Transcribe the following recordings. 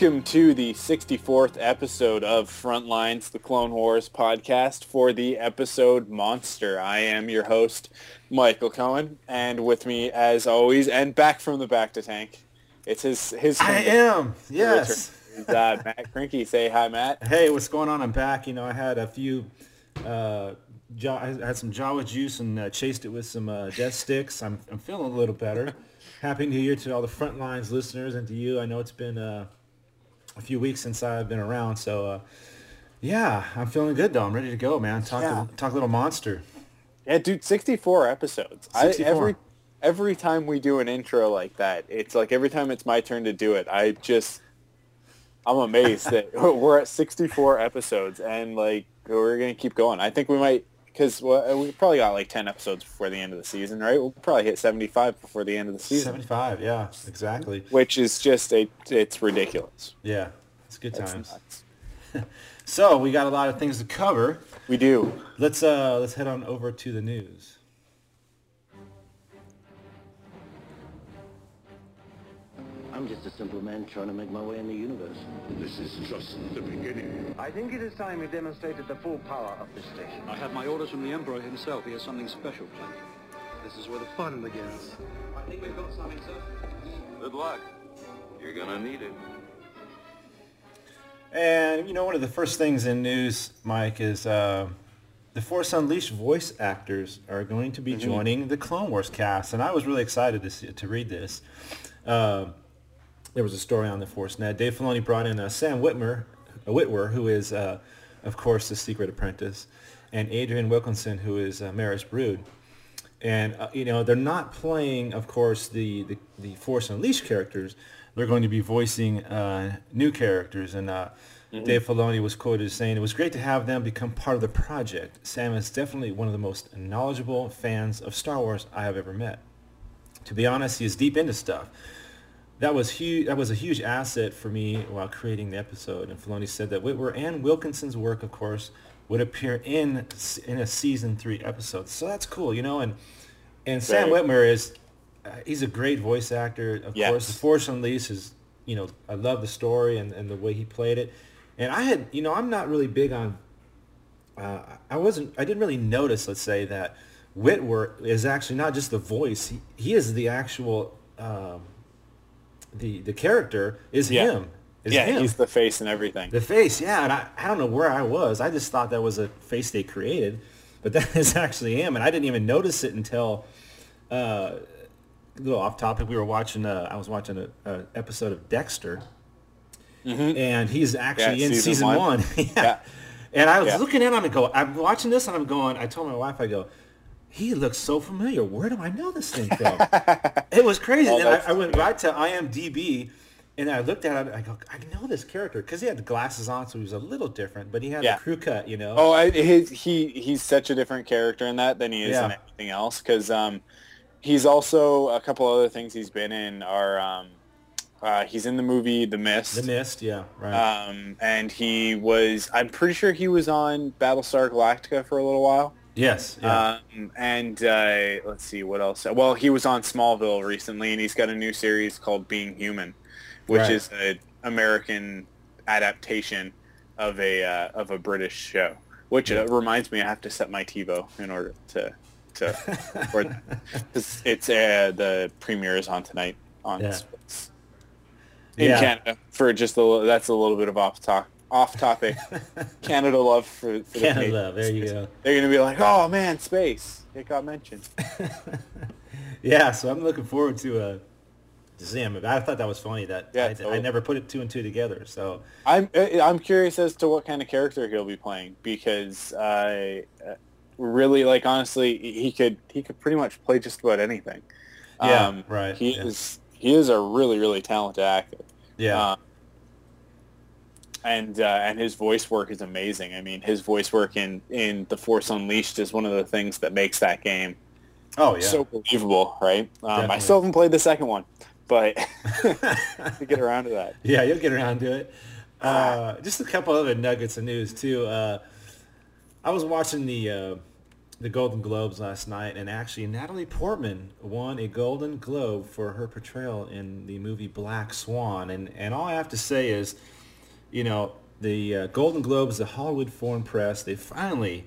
Welcome to the 64th episode of Frontlines, the Clone Wars podcast for the episode Monster. I am your host, Michael Cohen, and with me, as always, and back from the bacta tank, it's his his. I am. Yes. Is, uh, Matt Crinky. Say hi, Matt. Hey, what's going on? I'm back. You know, I had a few. Uh, I had some Jawa juice and uh, chased it with some uh, death sticks. I'm I'm feeling a little better. Happy New Year to all the Frontlines listeners and to you. I know it's been. Uh, a few weeks since I've been around. So, uh, yeah, I'm feeling good though. I'm ready to go, man. Talk, yeah. to, talk little monster. Yeah, dude, 64 episodes. 64. I, every every time we do an intro like that, it's like every time it's my turn to do it, I just I'm amazed that we're at 64 episodes and like we're gonna keep going. I think we might because well, we probably got like 10 episodes before the end of the season, right? We'll probably hit 75 before the end of the season. 75, yeah, exactly. Which is just a, it's ridiculous. Yeah, it's good times. so we got a lot of things to cover. We do. Let's uh, let's head on over to the news. I'm just a simple man trying to make my way in the universe. This is just the beginning. I think it is time we demonstrated the full power of this station. I have my orders from the Emperor himself. He has something special planned. This is where the fun begins. I think we've got something, sir. Good luck. You're gonna need it. And, you know, one of the first things in news, Mike, is uh, the Force Unleashed voice actors are going to be mm-hmm. joining the Clone Wars cast. And I was really excited to, see, to read this. Uh, there was a story on the Force Net. Dave Filoni brought in uh, Sam Whitmer, uh, Witwer, who is, uh, of course, the Secret Apprentice, and Adrienne Wilkinson, who is uh, Maris Brood. And, uh, you know, they're not playing, of course, the, the, the, Force Unleashed characters. They're going to be voicing uh, new characters. And mm-hmm. Dave Filoni was quoted as saying, it was great to have them become part of the project. Sam is definitely one of the most knowledgeable fans of Star Wars I have ever met. To be honest, he is deep into stuff that was huge. That was a huge asset for me while creating the episode. And Filoni said that Witwer and Wilkinson's work, of course, would appear in in a season three episode. So that's cool, you know. And and Sam Whitmer is uh, he's a great voice actor. Of yes. course, The Force Unleashed is you know I love the story and, and the way he played it. And I had you know I'm not really big on. Uh, I wasn't. I didn't really notice. Let's say that Witwer is actually not just the voice. He, he is the actual. Um, the the character is yeah. him. Is yeah, him. he's the face and everything. The face, yeah. And I, I don't know where I was. I just thought that was a face they created, but that is actually him. And I didn't even notice it until uh, a little off topic. We were watching. Uh, I was watching a, a episode of Dexter, mm-hmm. and he's actually yeah, in season, season one. one. yeah. yeah. And I was looking at him and go, I'm watching this and I'm going. I told my wife, I go, he looks so familiar. Where do I know this thing from? it was crazy. Oh, and I, I, went right to IMDb and I looked at it. I go, I know this character because he had glasses on, so he was a little different. But he had yeah. a crew cut, you know. Oh, I, his, he he's such a different character in that than he is yeah. in anything else. Because um, he's also a couple other things he's been in are. Um, uh, he's in the movie The Mist. The Mist, yeah, right. Um, and he was, I'm pretty sure he was on Battlestar Galactica for a little while. Yes. Yeah. Um, and uh, let's see what else. Well, he was on Smallville recently, and he's got a new series called Being Human, which Right. is an American adaptation of a uh, of a British show. Which uh, reminds me, I have to set my TiVo in order to to or 'cause it's uh, the premiere is on tonight on Yeah. In Yeah. Canada for just a little, that's a little bit of off talk off topic Canada love for, for the Canada love, there you go. They're gonna be like, oh man, space. It got mentioned. yeah. So I'm looking forward to uh, to seeing him. I thought that was funny that Yeah, I, I never put it two and two together. So I'm uh, I'm curious as to what kind of character he'll be playing because I uh, really like honestly he could he could pretty much play just about anything. Yeah, right, He yeah. is he is a really really talented actor. yeah. Uh, and uh, and his voice work is amazing. I mean, his voice work in in The Force Unleashed is one of the things that makes that game oh yeah. so believable, right? Um, I still haven't played the second one, but to get around to that. Yeah, you'll get around to it. Uh, just a couple other nuggets of news too. Uh, I was watching the uh, the Golden Globes last night, and actually Natalie Portman won a Golden Globe for her portrayal in the movie Black Swan. And and all I have to say is, you know, the uh, Golden Globes, the Hollywood Foreign Press, they finally,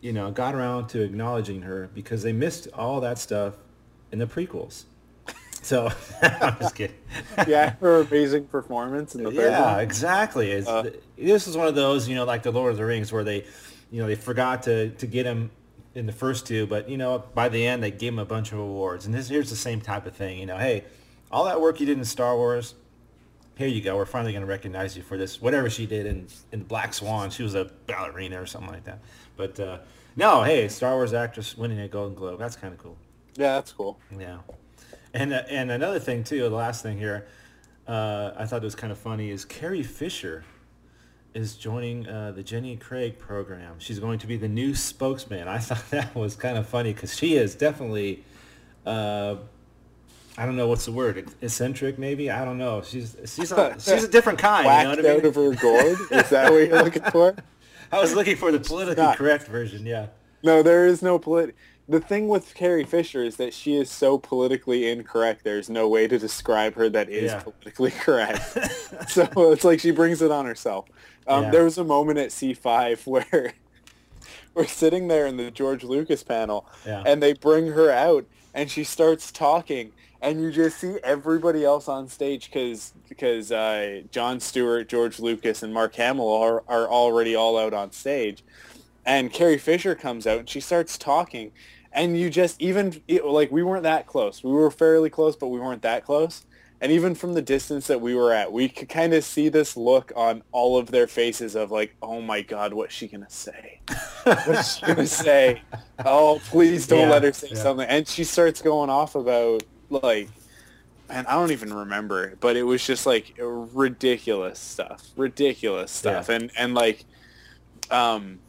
you know, got around to acknowledging her because they missed all that stuff in the prequels. So I'm just kidding. Yeah, her amazing performance in the third Yeah, one. exactly. Uh, this is one of those, you know, like the Lord of the Rings, where they, you know, they forgot to, to get him in the first two, but you know, by the end they gave him a bunch of awards. And this here's the same type of thing. You know, hey, all that work you did in Star Wars, here you go. We're finally going to recognize you for this. Whatever she did in in Black Swan, she was a ballerina or something like that. But uh, no, hey, Star Wars actress winning a Golden Globe. That's kind of cool. Yeah, that's cool. Yeah, and uh, and another thing too, the last thing here, uh, I thought it was kind of funny is Carrie Fisher is joining uh, the Jenny Craig program. She's going to be the new spokesman. I thought that was kind of funny because she is definitely, uh, I don't know what's the word, eccentric maybe. I don't know. She's she's a, she's a different kind. You know what I mean? out of her gourd. Is that what you're looking for? I was looking for the politically not. correct version. Yeah. No, there is no polit. The thing with Carrie Fisher is that she is so politically incorrect. There's no way to describe her that is Yeah. politically correct. so it's like she brings it on herself. Um, Yeah. There was a moment at C5 where we're sitting there in the George Lucas panel, Yeah. and they bring her out, and she starts talking, and you just see everybody else on stage because because uh, Jon Stewart, George Lucas, and Mark Hamill are are already all out on stage, and Carrie Fisher comes out and she starts talking, and you just even it, like we weren't that close. We were fairly close, but we weren't that close. And even from the distance that we were at, we could kind of see this look on all of their faces of like, "Oh my God, what's she gonna say? What's she gonna say? Oh, please don't Yeah, let her say yeah. something." And she starts going off about like, man, I don't even remember, but it was just like ridiculous stuff, ridiculous stuff, Yeah. and and like, um,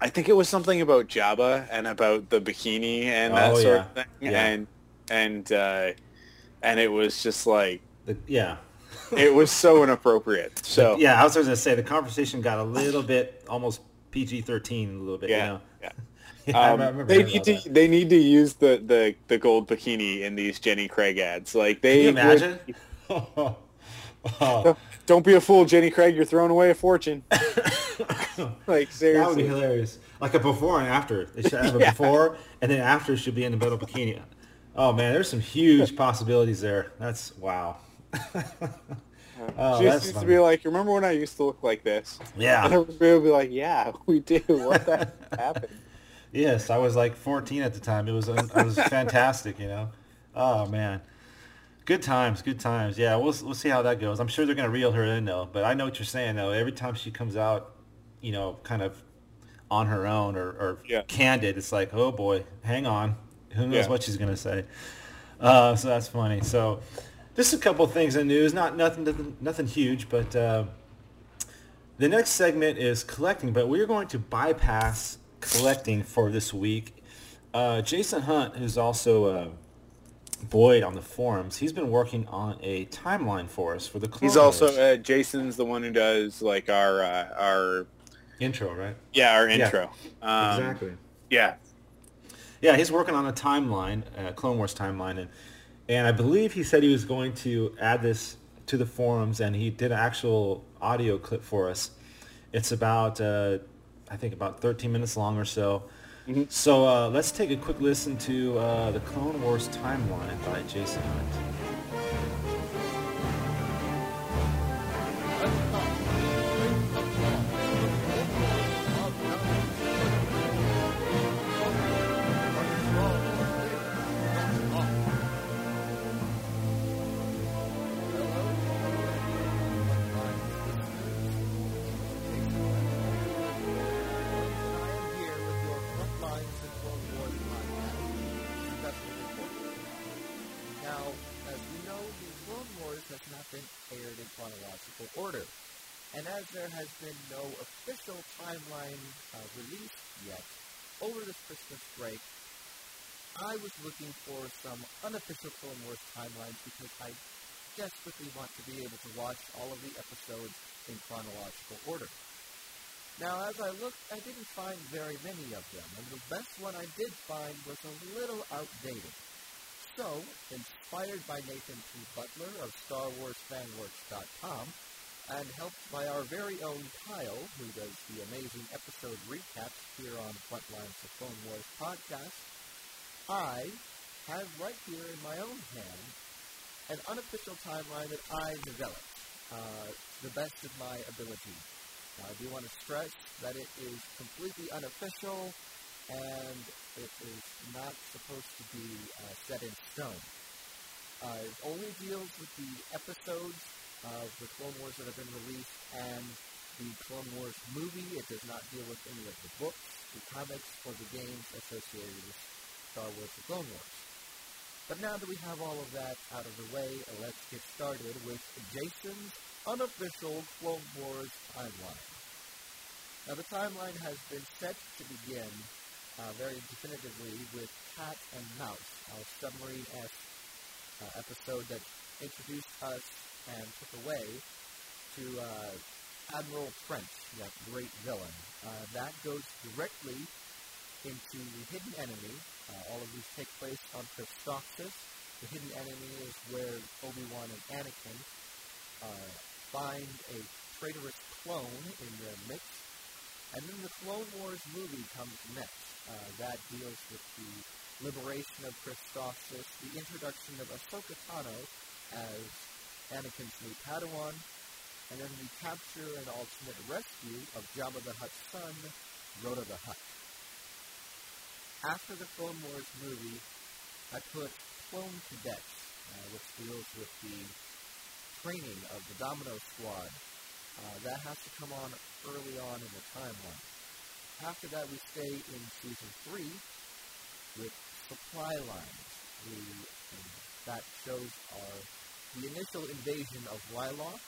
I think it was something about Jabba and about the bikini and that Oh, sort of thing, and and uh, and it was just like The, yeah. it was so inappropriate. So yeah, I was going to say the conversation got a little bit almost PG-13 a little bit. yeah, You know? yeah. Yeah, Um, they need to that. they need to use the, the, the gold bikini in these Jenny Craig ads. Like they Can you would- imagine? Oh. Don't- Don't be a fool, Jenny Craig. You're throwing away a fortune. like seriously, That would be hilarious. Like a before and after. They should have a Yeah. before, and then after should be in the middle bikini. Oh man, there's some huge possibilities there. That's wow. oh, she used to be like, remember when I used to look like this? And yeah. everybody would be like, yeah, we do. What the happened? Yes, I was like 14 at the time. It was it was fantastic, you know. Oh man, good times, good times. Yeah, we'll we'll see how that goes. I'm sure they're gonna reel her in though. But I know what you're saying though. Every time she comes out, you know, kind of on her own or, or Yeah. candid, it's like, oh boy, hang on, who knows Yeah. what she's gonna say. Uh, so that's funny. So just a couple things in news, not nothing nothing, nothing huge, but. Uh, the next segment is collecting, but we're going to bypass collecting for this week. Uh, Jason Hunt, who's also uh, Boyd on the forums, he's been working on a timeline for us for the Clone He's also uh, Jason's the one who does like our uh, our intro, right? Yeah, our intro. Yeah. Um, exactly. Yeah. Yeah, he's working on a timeline, uh, Clone Wars timeline, and and I believe he said he was going to add this to the forums, and he did an actual audio clip for us. It's about, uh, I think, about 13 minutes long or so. Mm-hmm. So uh, let's take a quick listen to uh, the Clone Wars timeline by Jason Hunt. I was looking for some unofficial Clone Wars timelines because I desperately want to be able to watch all of the episodes in chronological order. Now, as I looked, I didn't find very many of them, and the best one I did find was a little outdated. So, inspired by Nathan P. Butler of StarWarsFanWorks.com, and helped by our very own Kyle, who does the amazing episode recaps here on Frontlines of Clone Wars podcast, I have right here in my own hand an unofficial timeline that I developed uh, the best of my ability. Now, I do want to stress that it is completely unofficial and it is not supposed to be uh, set in stone. Uh, it only deals with the episodes of the Clone Wars that have been released and the Clone Wars movie. It does not deal with any of the books, the comics, or the games associated with Star Wars The Clone Wars. But now that we have all of that out of the way, let's get started with Jason's unofficial Clone Wars timeline. Now the timeline has been set to begin uh, very definitively with Cat and Mouse, our submarine-esque uh, episode that introduced us and took away to uh, Admiral Trench, that great villain. Uh, that goes directly into the Hidden Enemy, uh, all of these take place on Christophsis. The hidden enemy is where Obi-Wan and Anakin uh, find a traitorous clone in their midst. And then the Clone Wars movie comes next. Uh, that deals with the liberation of Christophsis, the introduction of Ahsoka Tano as Anakin's new Padawan, and then the capture and ultimate rescue of Jabba the Hutt's son, Rotta the Hutt after the Clone Wars movie, I put Clone Cadets, uh, which deals with the training of the Domino Squad. Uh, that has to come on early on in the timeline. After that, we stay in Season 3 with Supply Lines. The, that shows our, the initial invasion of Ryloth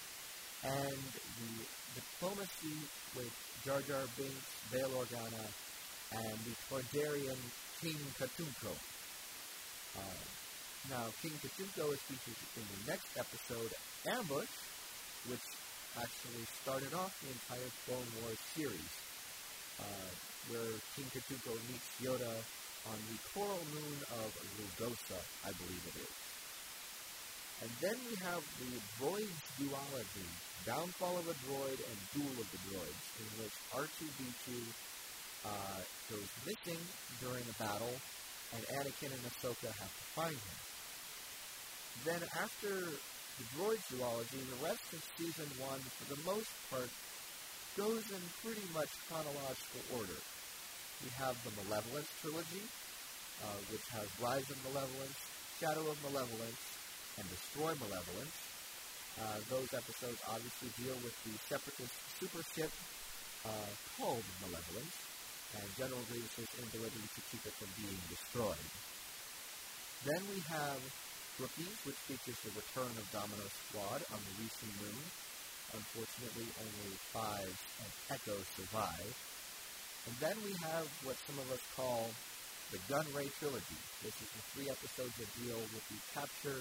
and the diplomacy with Jar Jar Binks, Bail Organa, and the Toydarian King Katunko. Uh, now, King Katunko is featured in the next episode, Ambush, which actually started off the entire Clone Wars series, uh, where King Katunko meets Yoda on the coral moon of Rugosa, I believe it is. And then we have the Droids Duology, Downfall of a Droid and Duel of the Droids, in which R2-D2 uh, goes missing during a battle, and Anakin and Ahsoka have to find him. Then after the droid duology, the rest of season one, for the most part, goes in pretty much chronological order. We have the Malevolence trilogy, uh, which has Rise of Malevolence, Shadow of Malevolence, and Destroy Malevolence. Uh, those episodes obviously deal with the Separatist super ship uh, called Malevolence and General Grievous's inability to keep it from being destroyed. Then we have Rookies, which features the return of Domino Squad on the Rishi Moon. Unfortunately, only five and Echo survive. And then we have what some of us call the Gunray Trilogy. This is the three episodes that deal with the capture,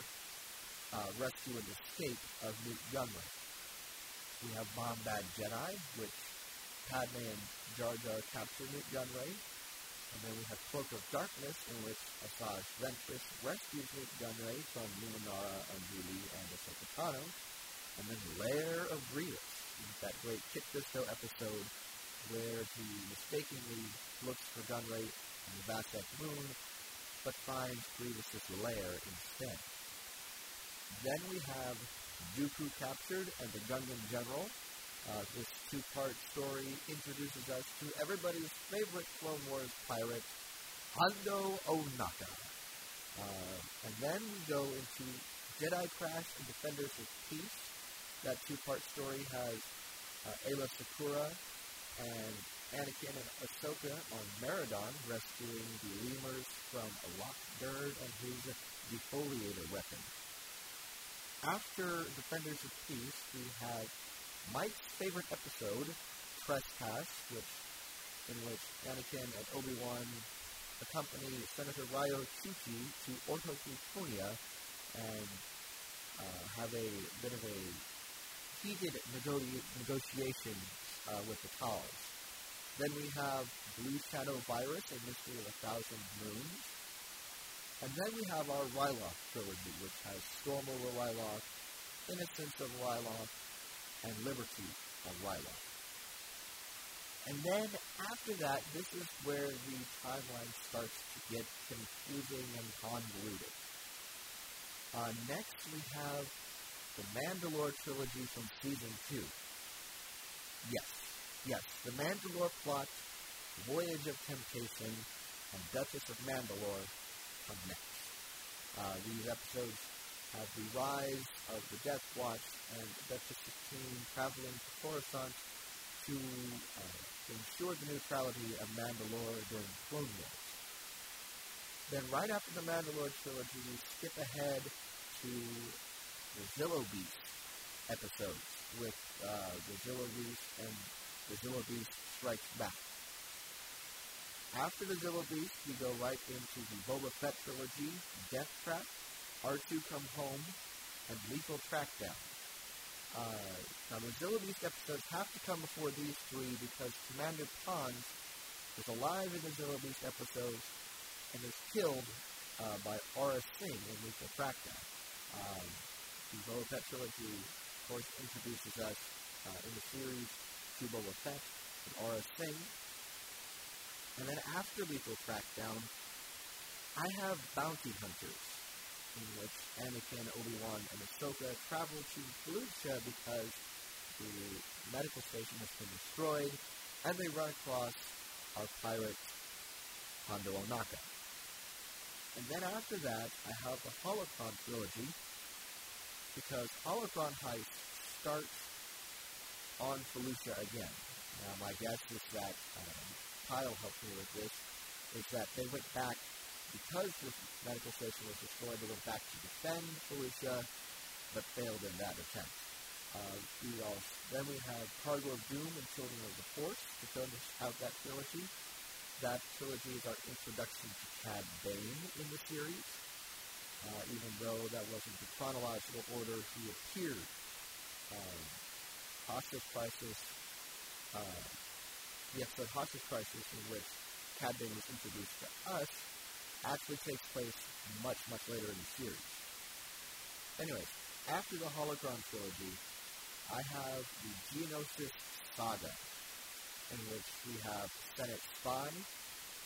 uh, rescue, and escape of Nute Gunray. We have Bombad Jedi, which Padme and Jar Jar capture Nute Gunray. And then we have Cloak of Darkness, in which Asajj Ventress rescues Nute Gunray from Luminara, Unduli, and Ahsoka Tano. And then Lair of Grievous, that great Kit Fisto episode where he mistakenly looks for Gunray on the Vassek moon, but finds Grievous's lair instead. Then we have Dooku captured and the Gungan General. Uh, this two-part story introduces us to everybody's favorite Clone Wars pirate, Hondo Ohnaka. Uh, and then we go into Jedi Crash and Defenders of Peace. That two-part story has uh, Aayla Secura and Anakin and Ahsoka on Maridun rescuing the lemurs from Alak Durd and his defoliator weapon. After Defenders of Peace, we have Mike's favorite episode, Trespass, which in which Anakin and Obi-Wan accompany Senator Riyo Chuchi to Orto Plutonia and uh, have a bit of a heated nego- negotiation uh, with the Talz. Then we have Blue Shadow Virus and Mystery of a Thousand Moons. And then we have our Ryloth trilogy, which has Storm over Ryloth, Innocence of Ryloth, and Liberty of Ryloth. And then after that, this is where the timeline starts to get confusing and convoluted. Uh, next, we have the Mandalore trilogy from season two. Yes, yes, the Mandalore plot, Voyage of Temptation, and Duchess of Mandalore next. Uh, these episodes have the rise of the Death Watch and Duchess's team traveling to Coruscant to uh, ensure the neutrality of Mandalore during the Clone Wars. Then right after the Mandalore trilogy, we skip ahead to the Zillo Beast episodes with uh, the Zillo Beast and the Zillo Beast Strikes Back. After the Zillo Beast, we go right into the Boba Fett trilogy, Death Trap, R2 Come Home, and Lethal Trackdown. Uh, now, the Zillo Beast episodes have to come before these three because Commander Ponds is alive in the Zillo Beast episodes and is killed uh, by Aurra Sing in Lethal Trackdown. Um, the Boba Fett trilogy, of course, introduces us uh, in the series to Boba Fett and Aurra Sing. And then after Lethal Trackdown, I have Bounty Hunters, in which Anakin, Obi-Wan, and Ahsoka travel to Felucia because the medical station has been destroyed, and they run across our pirate, Hondo Ohnaka. And then after that, I have the Holocron trilogy, because Holocron Heist starts on Felucia again. Now, my guess is that um, Kyle helped me with this, is that they went back, because the medical station was destroyed, they went back to defend Felucia, but failed in that attempt. Uh, we also, then we have Cargo of Doom and Children of the Force to finish out that trilogy. That trilogy is our introduction to Cad Bane in the series. Uh, even though that wasn't the chronological order he appeared. Um, Hostage Crisis, uh, the Hostage Crisis in which Cad Bane was introduced to us actually takes place much, much later in the series. Anyways, after the Holocron trilogy, I have the Geonosis Saga, in which we have Senate Spy,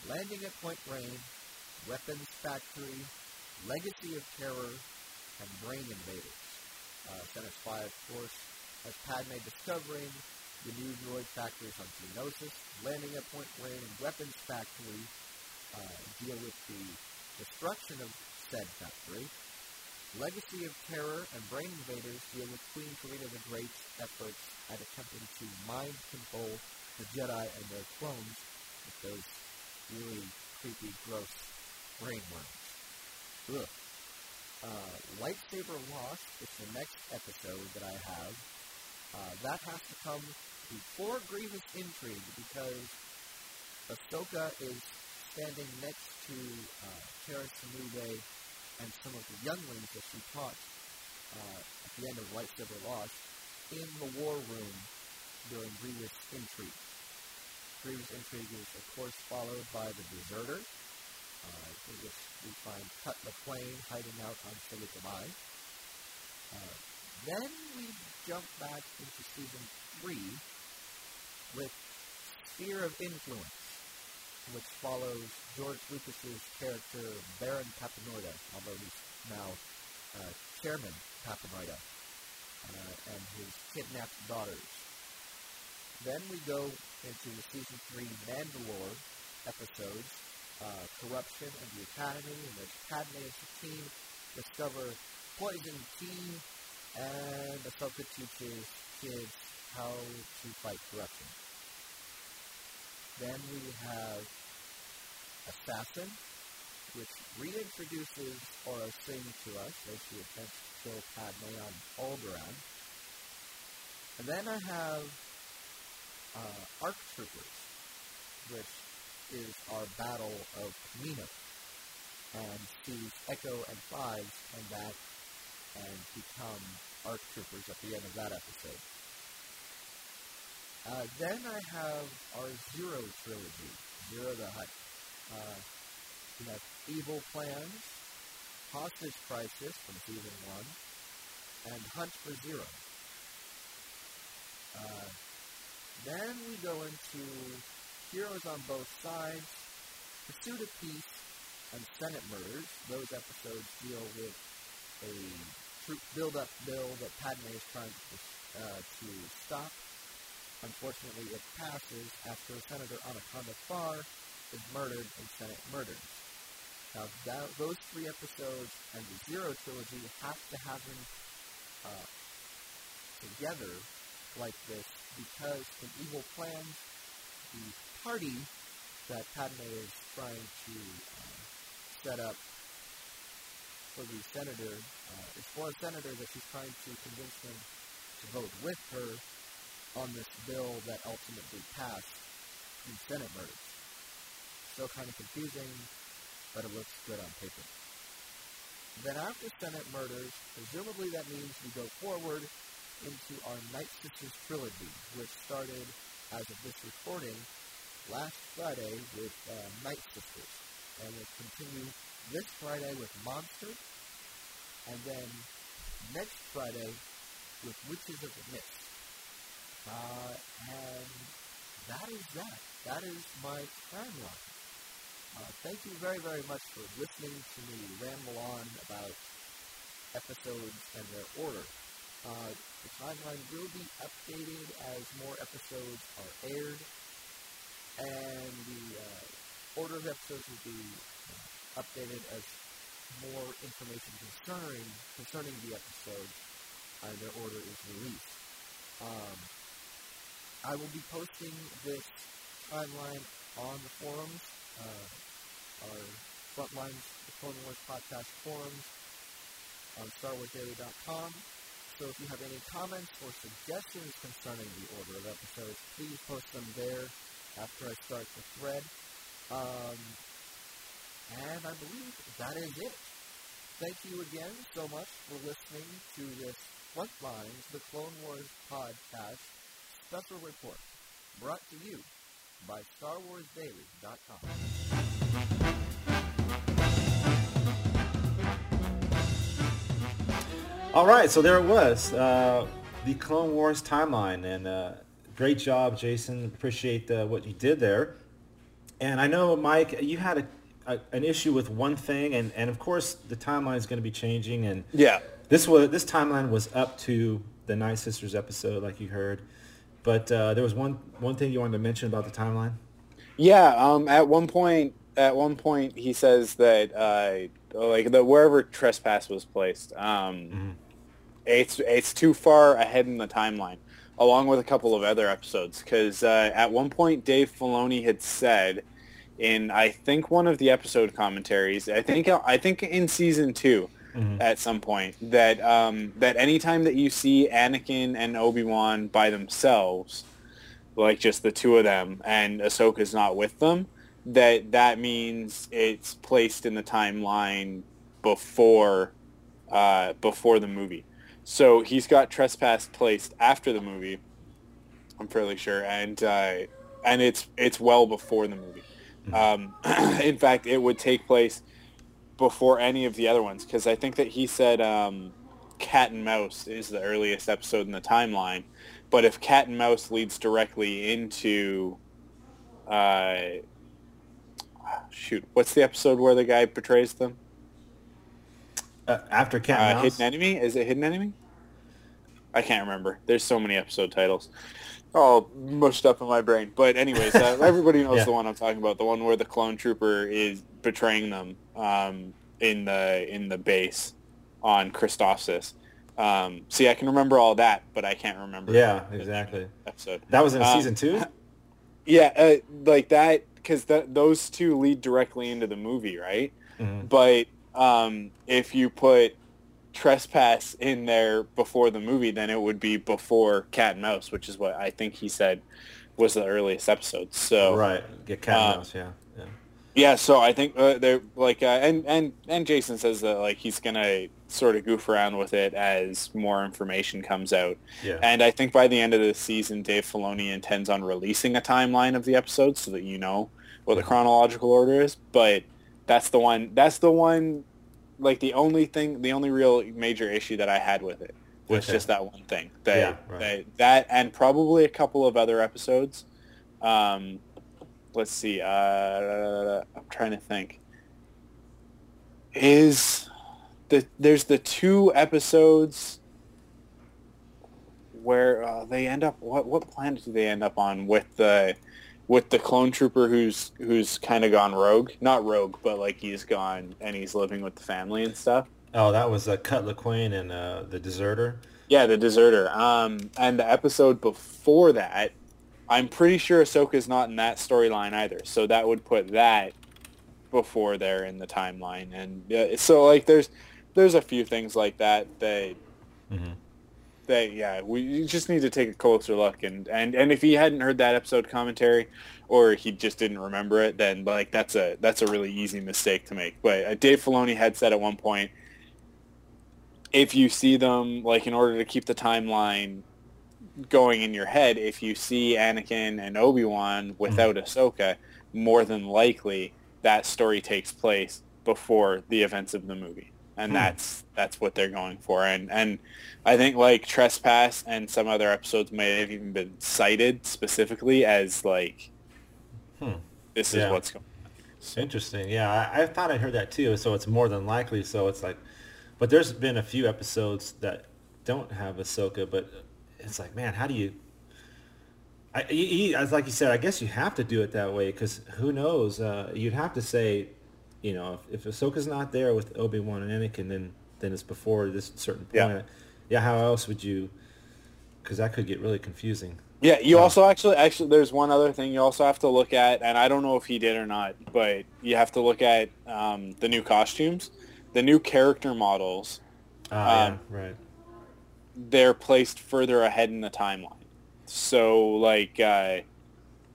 Landing at Point Rain, Weapons Factory, Legacy of Terror, and Brain Invaders. Uh, Senate Spy, of course, has Padme discovering the new droid factories on Geonosis, Landing at Point Rain, and Weapons Factory uh, deal with the destruction of said factory. Legacy of Terror and Brain Invaders deal with Queen Karina the Great's efforts at attempting to mind control the Jedi and their clones with those really creepy, gross brain worms. Ugh. Uh, Lightsaber Lost is the next episode that I have. Uh, that has to come before Grievous Intrigue because Ahsoka is standing next to uh, Sinube and some of the younglings that she taught uh, at the end of Lightsaber Lost in the war room during Grievous Intrigue. Grievous intrigue is, of course, followed by the deserter, uh, in which we find Cut McClane hiding out on Saleucami. Uh, then we jump back into season three with Sphere of Influence, which follows George Lucas's character Baron Papanoida, although he's now uh, Chairman Papanoida, uh, and his kidnapped daughters. Then we go into the season three Mandalore episodes, uh, Corruption of the Academy, in which Padme and discover poison tea, and Ahsoka teaches kids how to fight corruption. Then we have Assassin, which reintroduces Aurra Sing to us as she attempts to kill Padme on Alderaan. And then I have uh, ARC Troopers, which is our battle of Kamino, and sees Echo and Fives come back and become ARC Troopers at the end of that episode. Uh, then I have our Ziro trilogy, Ziro the Hutt. Uh, we have Evil Plans, Hostage Crisis from Season 1, and Hunt for Ziro. Uh, then we go into Heroes on Both Sides, Pursuit of Peace, and Senate Murders. Those episodes deal with a troop build-up bill that Padme is trying to, uh, to stop Unfortunately, it passes after Senator Onaconda Farr is murdered in Senate Murders. Now, that, those three episodes and the Ziro trilogy have to happen uh, together like this because in Evil Plans, the party that Padme is trying to uh, set up for the senator uh, is for a senator that she's trying to convince him to vote with her on this bill that ultimately passed in Senate murders. Still kind of confusing, but it looks good on paper. Then after Senate murders, presumably that means we go forward into our Night Sisters trilogy, which started, as of this recording, last Friday with uh, Night Sisters. And will continue this Friday with Monster, and then next Friday with Witches of the Mist. Uh, and that is that. That is my timeline. Uh, thank you very, very much for listening to me ramble on about episodes and their order. Uh, the timeline will be updated as more episodes are aired, and the uh, order of episodes will be updated as more information concerning concerning the episodes and their order is released. Um, I will be posting this timeline on the forums, uh, our Frontlines, the Clone Wars podcast forums on StarWarsDaily.com. So if you have any comments or suggestions concerning the order of episodes, please post them there after I start the thread. Um, and I believe that is it. Thank you again so much for listening to this Frontlines, the Clone Wars podcast Special Report, brought to you by StarWarsDaily.com. All right, so there it was, uh, the Clone Wars timeline, and uh, great job, Jason. Appreciate uh, what you did there. And I know, Mike, you had a, a, an issue with one thing, and, and of course the timeline is going to be changing. And yeah, this was this timeline was up to the Night Sisters episode, like you heard. But uh, there was one one thing you wanted to mention about the timeline. Yeah, um, at one point, at one point, he says that uh, like the wherever trespass was placed, um, mm-hmm. it's it's too far ahead in the timeline, along with a couple of other episodes. Because uh, at one point, Dave Filoni had said in I think one of the episode commentaries, I think I think in season two mm-hmm. at some point that um, that anytime that you see Anakin and Obi Wan by themselves, like just the two of them, and Ahsoka's not with them, that that means it's placed in the timeline before uh, before the movie. So he's got Trespass placed after the movie. I'm fairly sure, and uh, and it's it's well before the movie. Um, in fact, it would take place before any of the other ones because I think that he said um, Cat and Mouse is the earliest episode in the timeline. But if Cat and Mouse leads directly into, uh, shoot, what's the episode where the guy betrays them? Uh, after Cat and uh, Mouse? Hidden Enemy? Is it Hidden Enemy? I can't remember. There's so many episode titles. All mushed up in my brain. But anyways, uh, everybody knows Yeah. the one I'm talking about. The one where the clone trooper is betraying them um, in the in the base on Christophsis. Um, see, I can remember all that, but I can't remember. Yeah, exactly. Episode. That was in Um, season two? Yeah, uh, like that because those two lead directly into the movie, right? Mhm. But um, if you put trespass in there before the movie, then it would be before Cat and Mouse, which is what I think he said was the earliest episode. So Right. Get Cat and uh, Mouse, yeah. Yeah. so I think uh, they're like, uh, and and and Jason says that like he's gonna sort of goof around with it as more information comes out. Yeah. And I think by the end of the season, Dave Filoni intends on releasing a timeline of the episodes so that you know what the chronological order is. But that's the one. That's the one. Like the only thing, the only real major issue that I had with it was Okay. just that one thing. That, Yeah, right. that that and probably a couple of other episodes. Um, let's see. Uh, I'm trying to think. Is the there's the two episodes where uh, they end up what what planet do they end up on with the with the clone trooper who's who's kind of gone rogue not rogue but like he's gone and he's living with the family and stuff Oh, that was uh, Cut Lawquane and uh, the Deserter. yeah the deserter um and the episode before that i'm pretty sure ahsoka's not in that storyline either. So that would put that before they're in the timeline. And uh, so like there's there's a few things like that that Mhm. that yeah we you just need to take a closer look. And and and if he hadn't heard that episode commentary or he just didn't remember it then like that's a that's a really easy mistake to make. But uh, Dave Filoni had said at one point if you see them like in order to keep the timeline going in your head if you see Anakin and Obi-Wan without Ahsoka more than likely that story takes place before the events of the movie and Hmm. that's that's what they're going for and and I think like trespass and some other episodes may have even been cited specifically as like Hmm. this is Yeah. what's going Interesting. Yeah, I, I thought I heard that too. So it's more than likely. So it's like, but there's been a few episodes that don't have Ahsoka, but it's like, man, how do you? I, you- as like you said, I guess you have to do it that way because who knows? Uh, you'd have to say, you know, if, if Ahsoka's not there with Obi Wan and Anakin, then then it's before this certain point. Yeah. yeah How else would you? Because that could get really confusing. Yeah, you Oh. also actually actually there's one other thing you also have to look at, and I don't know if he did or not, but you have to look at um, the new costumes, the new character models. Ah, Um, yeah, right. They're placed further ahead in the timeline. So like uh,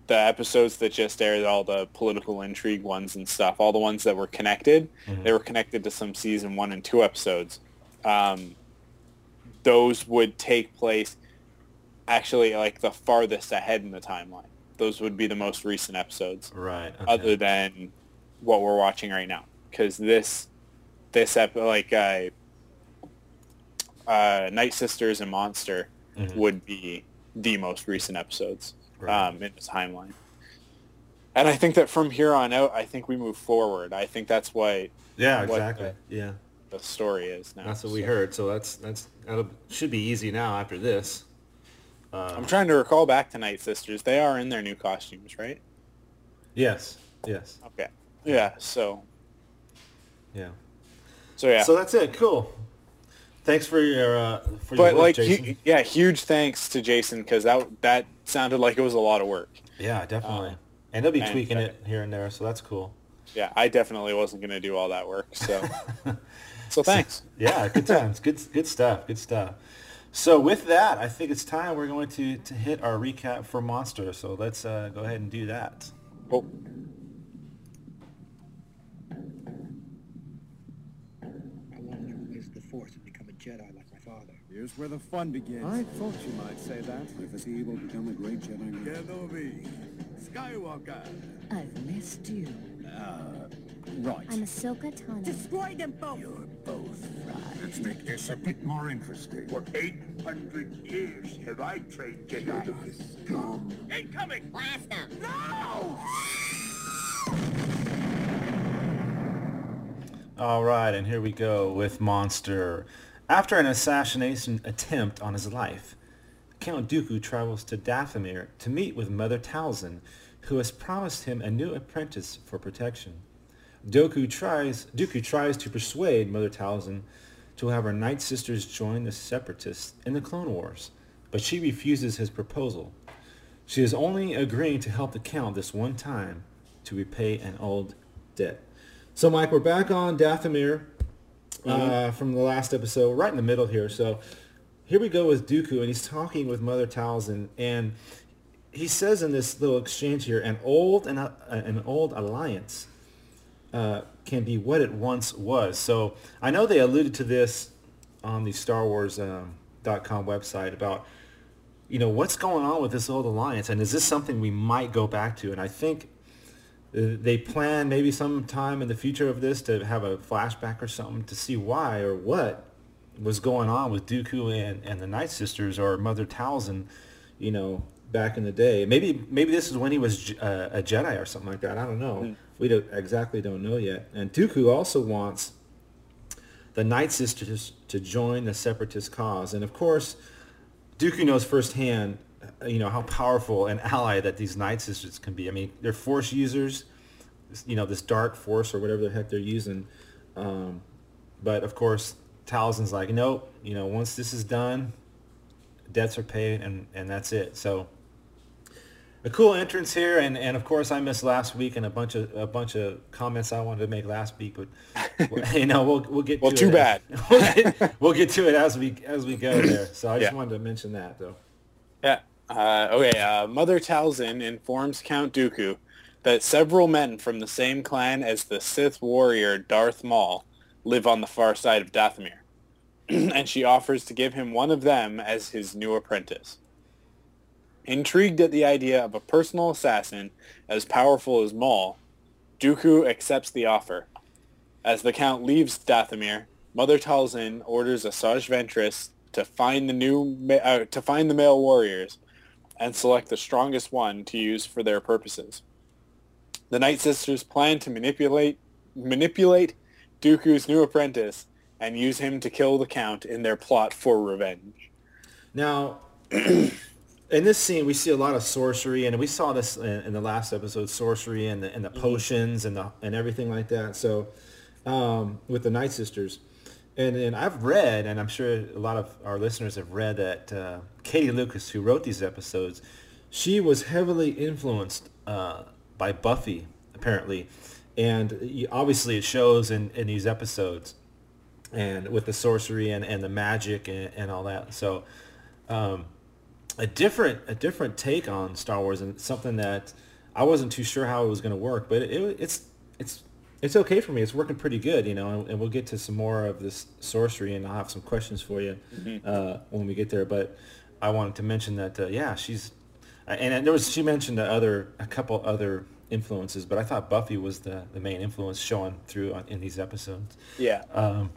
the episodes that just aired, all the political intrigue ones and stuff, all the ones that were connected, Mhm. they were connected to some season one and two episodes. Um, those would take place actually like the farthest ahead in the timeline. Those would be the most recent episodes, Right. okay. other than what we're watching right now. Because this, this ep- like uh, uh, Night Sisters and Monster Mhm. would be the most recent episodes Right. um, in the timeline. And I think that from here on out, I think we move forward. I think that's what Yeah, what exactly. Yeah. the story is now. That's what we heard. So that's that's that should be easy now after this. Uh, I'm trying to recall back to Night Sisters. They are in their new costumes, right? yes. Yes. Okay. Yeah. So. Yeah. So yeah. So that's it. Cool. Thanks for your uh, for your but work, like, Jason. hu- yeah, huge thanks to Jason because that that sounded like it was a lot of work. yeah, definitely. uh, and they'll be and- tweaking it here and there, so that's cool. Yeah, I definitely wasn't going to do all that work. So. so thanks. Yeah, good times. good good stuff. Good stuff. So with that, I think it's time we're going to, to hit our recap for Monster. So let's uh, go ahead and do that. Oh. I want to never waste the Force and become a Jedi like my father. Here's where the fun begins. I thought you might say that. I foresee you will become a great Jedi. Kenobi, Skywalker. I've missed you. Uh, right. I'm Ahsoka Tano. Destroy them both. You're both right. Let's make this a bit more interesting. For 800 years have I trained Jedi. Scum. Incoming! Blast them! No! All right, and here we go with Monster. After an assassination attempt on his life, Count Dooku travels to Dathomir to meet with Mother Talzin, who has promised him a new apprentice for protection. Dooku tries, Dooku tries to persuade Mother Talzin to have her Night Sisters join the Separatists in the Clone Wars, but she refuses his proposal. She is only agreeing to help the Count this one time to repay an old debt. So, Mike, we're back on Dathomir uh, mm-hmm. from the last episode, right in the middle here. So, here we go with Dooku, and he's talking with Mother Talzin, and he says in this little exchange here, an old and an old alliance uh, can be what it once was. So, I know they alluded to this on the Star Wars um, .com website about you know what's going on with this old alliance, and is this something we might go back to? And I think they plan maybe sometime in the future of this to have a flashback or something to see why or what was going on with Dooku and, and the Night Sisters or Mother Talzin, you know, back in the day. Maybe maybe this is when he was uh, a Jedi or something like that. I don't know. Mm. We don't exactly don't know yet. And Dooku also wants the Night Sisters to join the Separatist cause, and of course, Dooku knows firsthand you know how powerful an ally that these Night Sisters can be. I mean, they're Force users, you know, this dark Force or whatever the heck they're using. Um, but of course, Talzin's like, nope. You know, once this is done, debts are paid, and and that's it. So a cool entrance here, and, and of course I missed last week and a bunch of a bunch of comments I wanted to make last week, but you know we'll we'll get well to too it. bad. we'll, get, we'll get to it as we as we go there. So I just yeah. wanted to mention that though. Yeah. Uh, okay. Uh, Mother Talzin informs Count Dooku that several men from the same clan as the Sith warrior Darth Maul live on the far side of Dathomir, and she offers to give him one of them as his new apprentice. Intrigued at the idea of a personal assassin as powerful as Maul, Dooku accepts the offer. As the Count leaves Dathomir, Mother Talzin orders Asajj Ventress to find the new uh, to find the male warriors and select the strongest one to use for their purposes. The Night Sisters plan to manipulate manipulate Dooku's new apprentice and use him to kill the Count in their plot for revenge. Now, in this scene, we see a lot of sorcery, and we saw this in, in the last episode: sorcery and the, and the mm-hmm. potions and the and everything like that. So, um, with the Night Sisters, and and I've read, and I'm sure a lot of our listeners have read that uh, Katie Lucas, who wrote these episodes, she was heavily influenced uh, by Buffy, apparently, and obviously it shows in, in these episodes, and with the sorcery and, and the magic and, and all that. So, um, a different a different take on Star Wars and something that I wasn't too sure how it was going to work, but it, it, it's it's it's okay for me. It's working pretty good, you know, and, and, we'll get to some more of this sorcery, and I'll have some questions for you mm-hmm. uh, when we get there. But I wanted to mention that, uh, yeah, she's, and there was she mentioned other a couple other influences, but I thought Buffy was the, the main influence showing through on, in these episodes. Yeah. Um,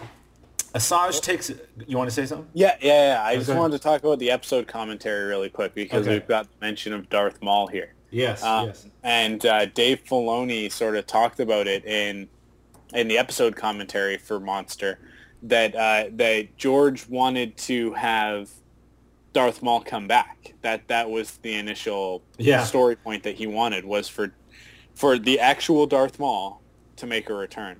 Asajj takes. You want to say something? Yeah, yeah, yeah. I just wanted to talk about the episode commentary really quick because okay. we've got the mention of Darth Maul here. Yes, um, yes. And uh, Dave Filoni sort of talked about it in in the episode commentary for Monster that uh, that George wanted to have Darth Maul come back. That that was the initial yeah. story point that he wanted was for for the actual Darth Maul to make a return.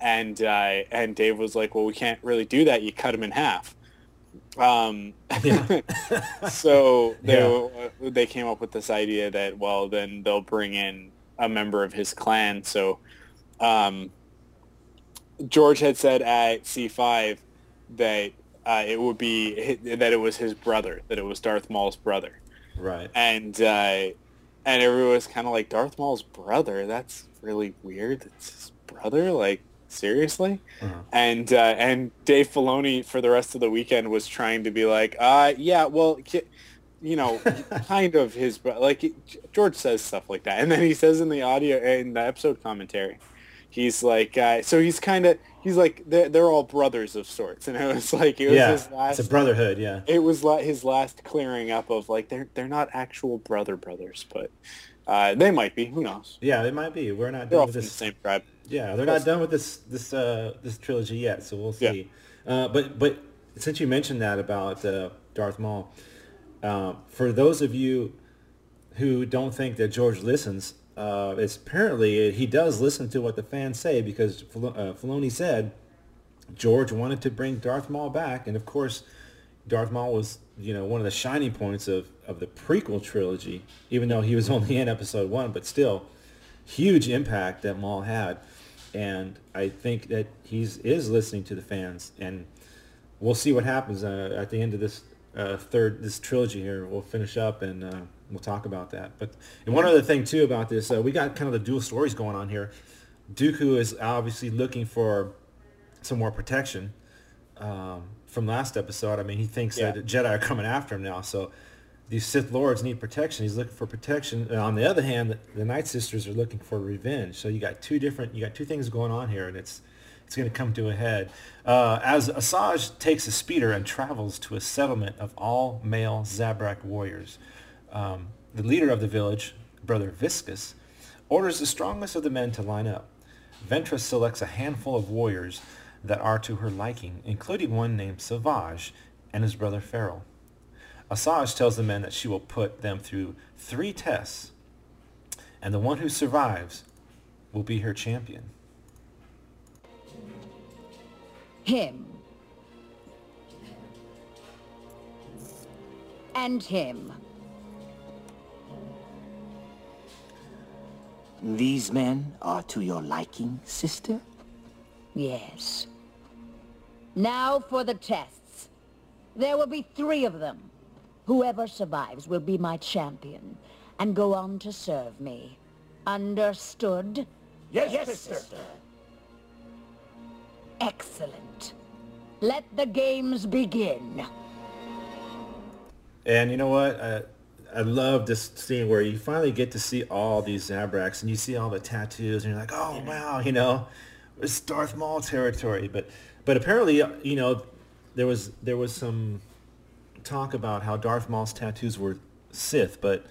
And uh, and Dave was like, well, we can't really do that. You cut him in half. Um, so they yeah. They came up with this idea that well then they'll bring in a member of his clan. So um, George had said at C5 that uh, it would be that it was his brother, that it was Darth Maul's brother. Right. And uh, and everyone was kind of like Darth Maul's brother. That's really weird. It's his brother. Like seriously? Uh-huh. And uh, and Dave Filoni for the rest of the weekend was trying to be like, uh, yeah, well, you know, kind of his like George says stuff like that, and then he says in the audio in the episode commentary, he's like, uh, so he's kind of he's like they're, they're all brothers of sorts, and it was like it was yeah, his last. It's a brotherhood, yeah. It was like his last clearing up of like they're they're not actual brother brothers, but uh, they might be. Who knows? Yeah, they might be. We're not they're all from this. the same tribe. Yeah, they're not done with this this uh, this trilogy yet, so we'll see. Yeah. Uh, but but since you mentioned that about uh, Darth Maul, uh, for those of you who don't think that George listens, uh, it's apparently he does listen to what the fans say because Fil- uh, Filoni said George wanted to bring Darth Maul back, and of course, Darth Maul was you know one of the shining points of of the prequel trilogy, even though he was only in Episode One, but still huge impact that Maul had, and I think that he's is listening to the fans, and we'll see what happens uh, at the end of this uh, third this trilogy here. We'll finish up and uh, we'll talk about that. But and one other thing too about this, uh, we got kind of the dual stories going on here. Dooku is obviously looking for some more protection um, from last episode. I mean, he thinks Yeah. that Jedi are coming after him now, so these Sith Lords need protection. He's looking for protection. And on the other hand, the, the Night Sisters are looking for revenge. So you got two different, you got two things going on here, and it's it's going to come to a head. Uh, as Asajj takes a speeder and travels to a settlement of all male Zabrak warriors, um, the leader of the village, Brother Viscus, orders the strongest of the men to line up. Ventress selects a handful of warriors that are to her liking, including one named Savage and his brother Feral. Asajj tells the men that she will put them through three tests, and the one who survives will be her champion. Him. And him. These men are to your liking, sister? Yes. Now for the tests. There will be three of them. Whoever survives will be my champion and go on to serve me. Understood? Yes, Yes, sister. sister. Excellent. Let the games begin. And you know what? Uh, I love this scene where you finally get to see all these Zabraks and you see all the tattoos and you're like, oh wow, you know, it's Darth Maul territory. But but apparently, you know, there was there was some talk about how Darth Maul's tattoos were Sith, but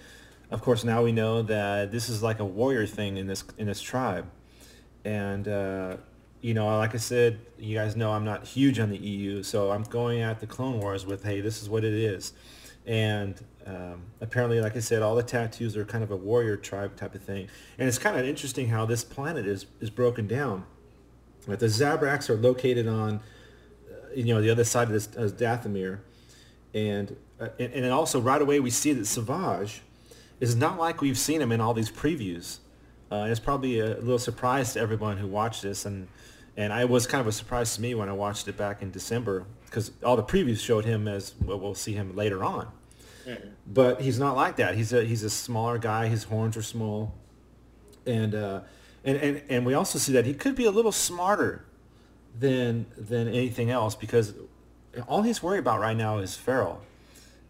of course now we know that this is like a warrior thing in this in this tribe. And uh, you know, like I said, you guys know I'm not huge on the EU, so I'm going at the Clone Wars with, hey, this is what it is. And um, apparently, like I said, all the tattoos are kind of a warrior tribe type of thing. And it's kind of interesting how this planet is, is broken down. Like the Zabraks are located on, uh, you know, the other side of this uh, Dathomir. And, uh, and, and also right away we see that Savage is not like we've seen him in all these previews. Uh, it's probably a little surprise to everyone who watched this. And, and I was kind of a surprise to me when I watched it back in December because all the previews showed him as well, we'll see him later on. But he's not like that. He's a he's a smaller guy. His horns are small, and uh, and and and we also see that he could be a little smarter than than anything else because all he's worried about right now is Feral,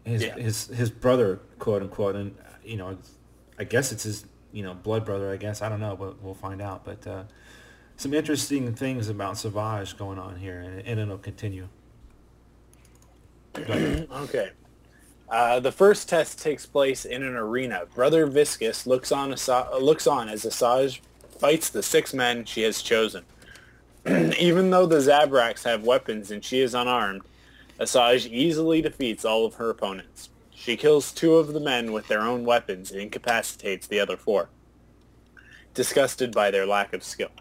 his Yeah. his his brother, quote unquote, and you know, I guess it's his you know blood brother. I guess I don't know, but we'll find out. But uh, some interesting things about Savage going on here, and, and it'll continue. okay. Uh, the first test takes place in an arena. Brother Viscus looks on, Asa- looks on as Asajj fights the six men she has chosen. Even though the Zabraks have weapons and she is unarmed, Asajj easily defeats all of her opponents. She kills two of the men with their own weapons and incapacitates the other four, disgusted by their lack of skill.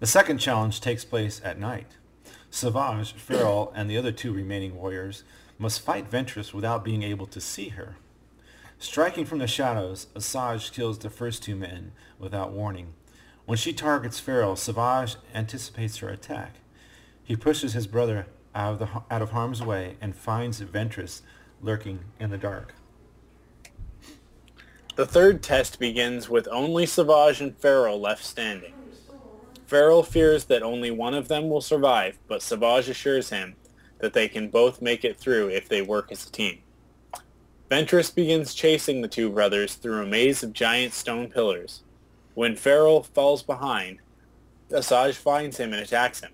The second challenge takes place at night. Savage, Feral, and the other two remaining warriors must fight Ventress without being able to see her. Striking from the shadows, Asajj kills the first two men without warning. When she targets Feral, Savage anticipates her attack. He pushes his brother out of, the, out of harm's way and finds Ventress lurking in the dark. The third test begins with only Savage and Feral left standing. Feral fears that only one of them will survive, but Savage assures him that they can both make it through if they work as a team. Ventress begins chasing the two brothers through a maze of giant stone pillars. When Feral falls behind, Asajj finds him and attacks him.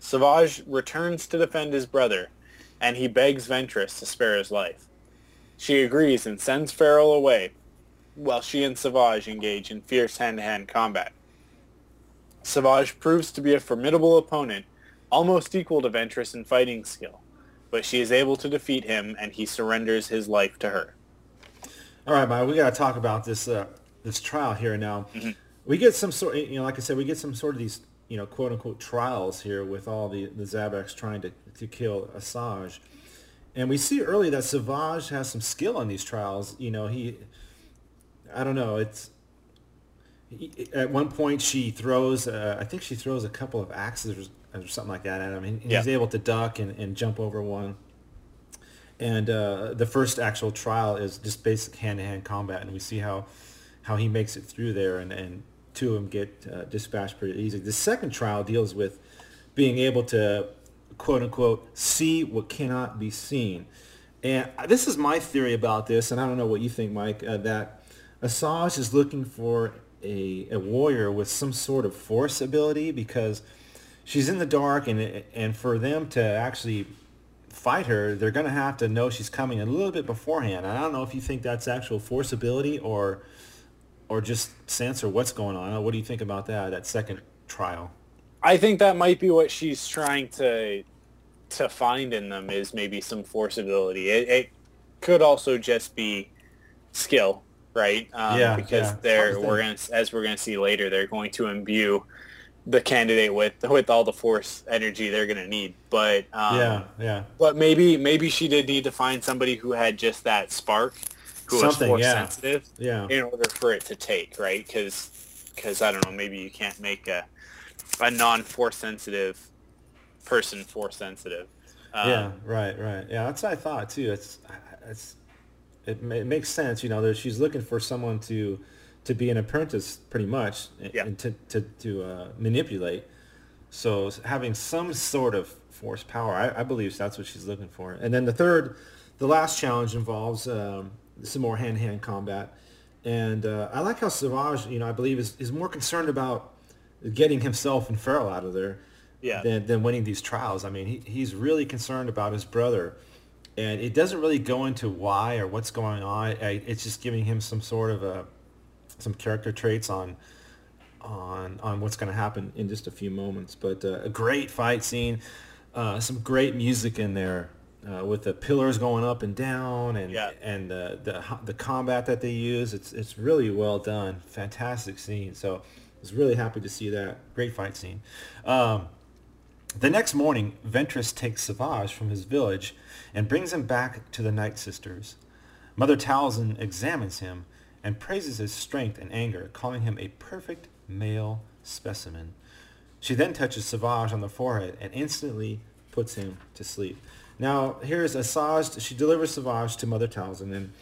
Savage returns to defend his brother, and he begs Ventress to spare his life. She agrees and sends Feral away, while she and Savage engage in fierce hand-to-hand combat. Savage proves to be a formidable opponent, almost equal to Ventress in fighting skill, but she is able to defeat him, and he surrenders his life to her. All right, Mike, we got to talk about this uh, this trial here now. Mm-hmm. We get some sort, you know, like I said, we get some sort of these, you know, quote unquote trials here with all the the Zabraks trying to to kill Asajj, and we see early that Savage has some skill in these trials. You know, he, I don't know, it's at one point she throws uh, i think she throws a couple of axes or, or something like that at him and yeah. he's able to duck and, and jump over one and uh, the first actual trial is just basic hand-to-hand combat and we see how how he makes it through there and, and two of them get uh, dispatched pretty easy the second trial deals with being able to quote unquote see what cannot be seen and this is my theory about this and i don't know what you think mike uh, that Asajj is looking for a, a warrior with some sort of force ability because she's in the dark and and for them to actually fight her, they're going to have to know she's coming a little bit beforehand. And I don't know if you think that's actual force ability or or just sense or what's going on. What do you think about that? That second trial. I think that might be what she's trying to to find in them is maybe some force ability. It, it could also just be skill right? Um, yeah, because yeah. they're we're gonna as we're gonna see later, they're going to imbue the candidate with with all the force energy they're gonna need. But um, yeah, yeah. But maybe maybe she did need to find somebody who had just that spark, who Something, force yeah. sensitive, yeah, in order for it to take right. Because because I don't know, maybe you can't make a a non force sensitive person force sensitive. Um, yeah, right, right. Yeah, that's what I thought too. It's it's it, it makes sense. You know, that she's looking for someone to to be an apprentice, pretty much, yeah. and to to, to uh, manipulate. So having some sort of force power, I, I, believe that's what she's looking for. And then the third, the last challenge involves um, some more hand-to-hand combat. And uh, I like how Savage, you know, I believe is, is more concerned about getting himself and Feral out of there yeah. than, than winning these trials. I mean, he, he's really concerned about his brother and it doesn't really go into why or what's going on. It's just giving him some sort of a some character traits on on on what's going to happen in just a few moments. But uh, a great fight scene, uh, some great music in there uh, with the pillars going up and down, and yeah. and the, the the combat that they use. It's it's really well done. Fantastic scene. So I was really happy to see that. Great fight scene. Um, the next morning, Ventress takes Savage from his village and brings him back to the Night Sisters. Mother Talzin examines him and praises his strength and anger, calling him a perfect male specimen. She then touches Savage on the forehead and instantly puts him to sleep. Now, here's Asajj. She delivers Savage to Mother Talzin, and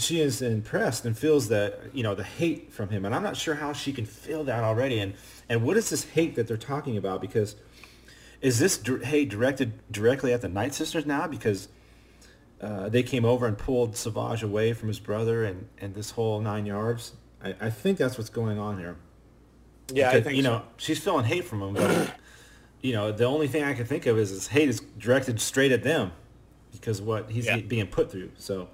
she is impressed and feels that, you know, the hate from him. And I'm not sure how she can feel that already. And, and what is this hate that they're talking about? Because is this hate directed directly at the Night Sisters now because uh, they came over and pulled Savage away from his brother and, and this whole nine yards? I, I think that's what's going on here. Yeah, because, I think you so. know she's feeling hate from him, but you know the only thing I can think of is his hate is directed straight at them because what he's yeah. being put through. So,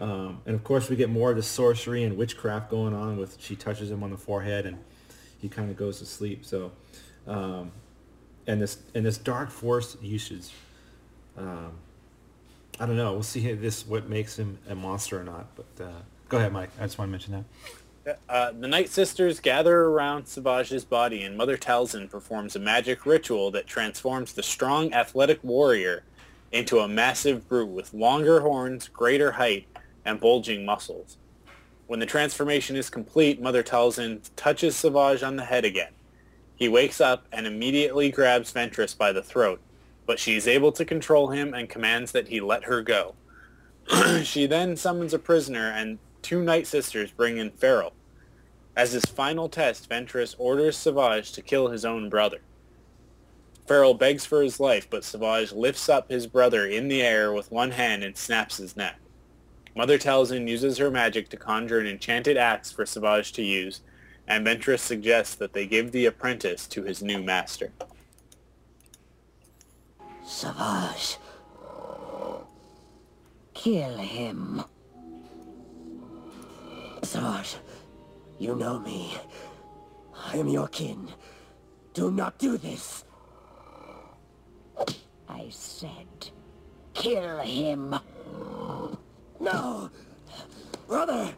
um, and of course we get more of the sorcery and witchcraft going on with she touches him on the forehead and he kind of goes to sleep. So. Um, and this and this dark force usage. Um, I don't know. We'll see this what makes him a monster or not. But uh, go ahead, Mike. I just want to mention that. Uh, the Night Sisters gather around Savage's body, and Mother Talzin performs a magic ritual that transforms the strong, athletic warrior into a massive brute with longer horns, greater height, and bulging muscles. When the transformation is complete, Mother Talzin touches Savage on the head again. He wakes up and immediately grabs Ventress by the throat, but she is able to control him and commands that he let her go. she then summons a prisoner and two Night Sisters bring in Feral. As his final test, Ventress orders Savage to kill his own brother. Feral begs for his life, but Savage lifts up his brother in the air with one hand and snaps his neck. Mother Talzin uses her magic to conjure an enchanted axe for Savage to use, and Ventress suggests that they give the apprentice to his new master. Savage. Kill him. Savage, you know me. I am your kin. Do not do this. I said, kill him. No! Brother!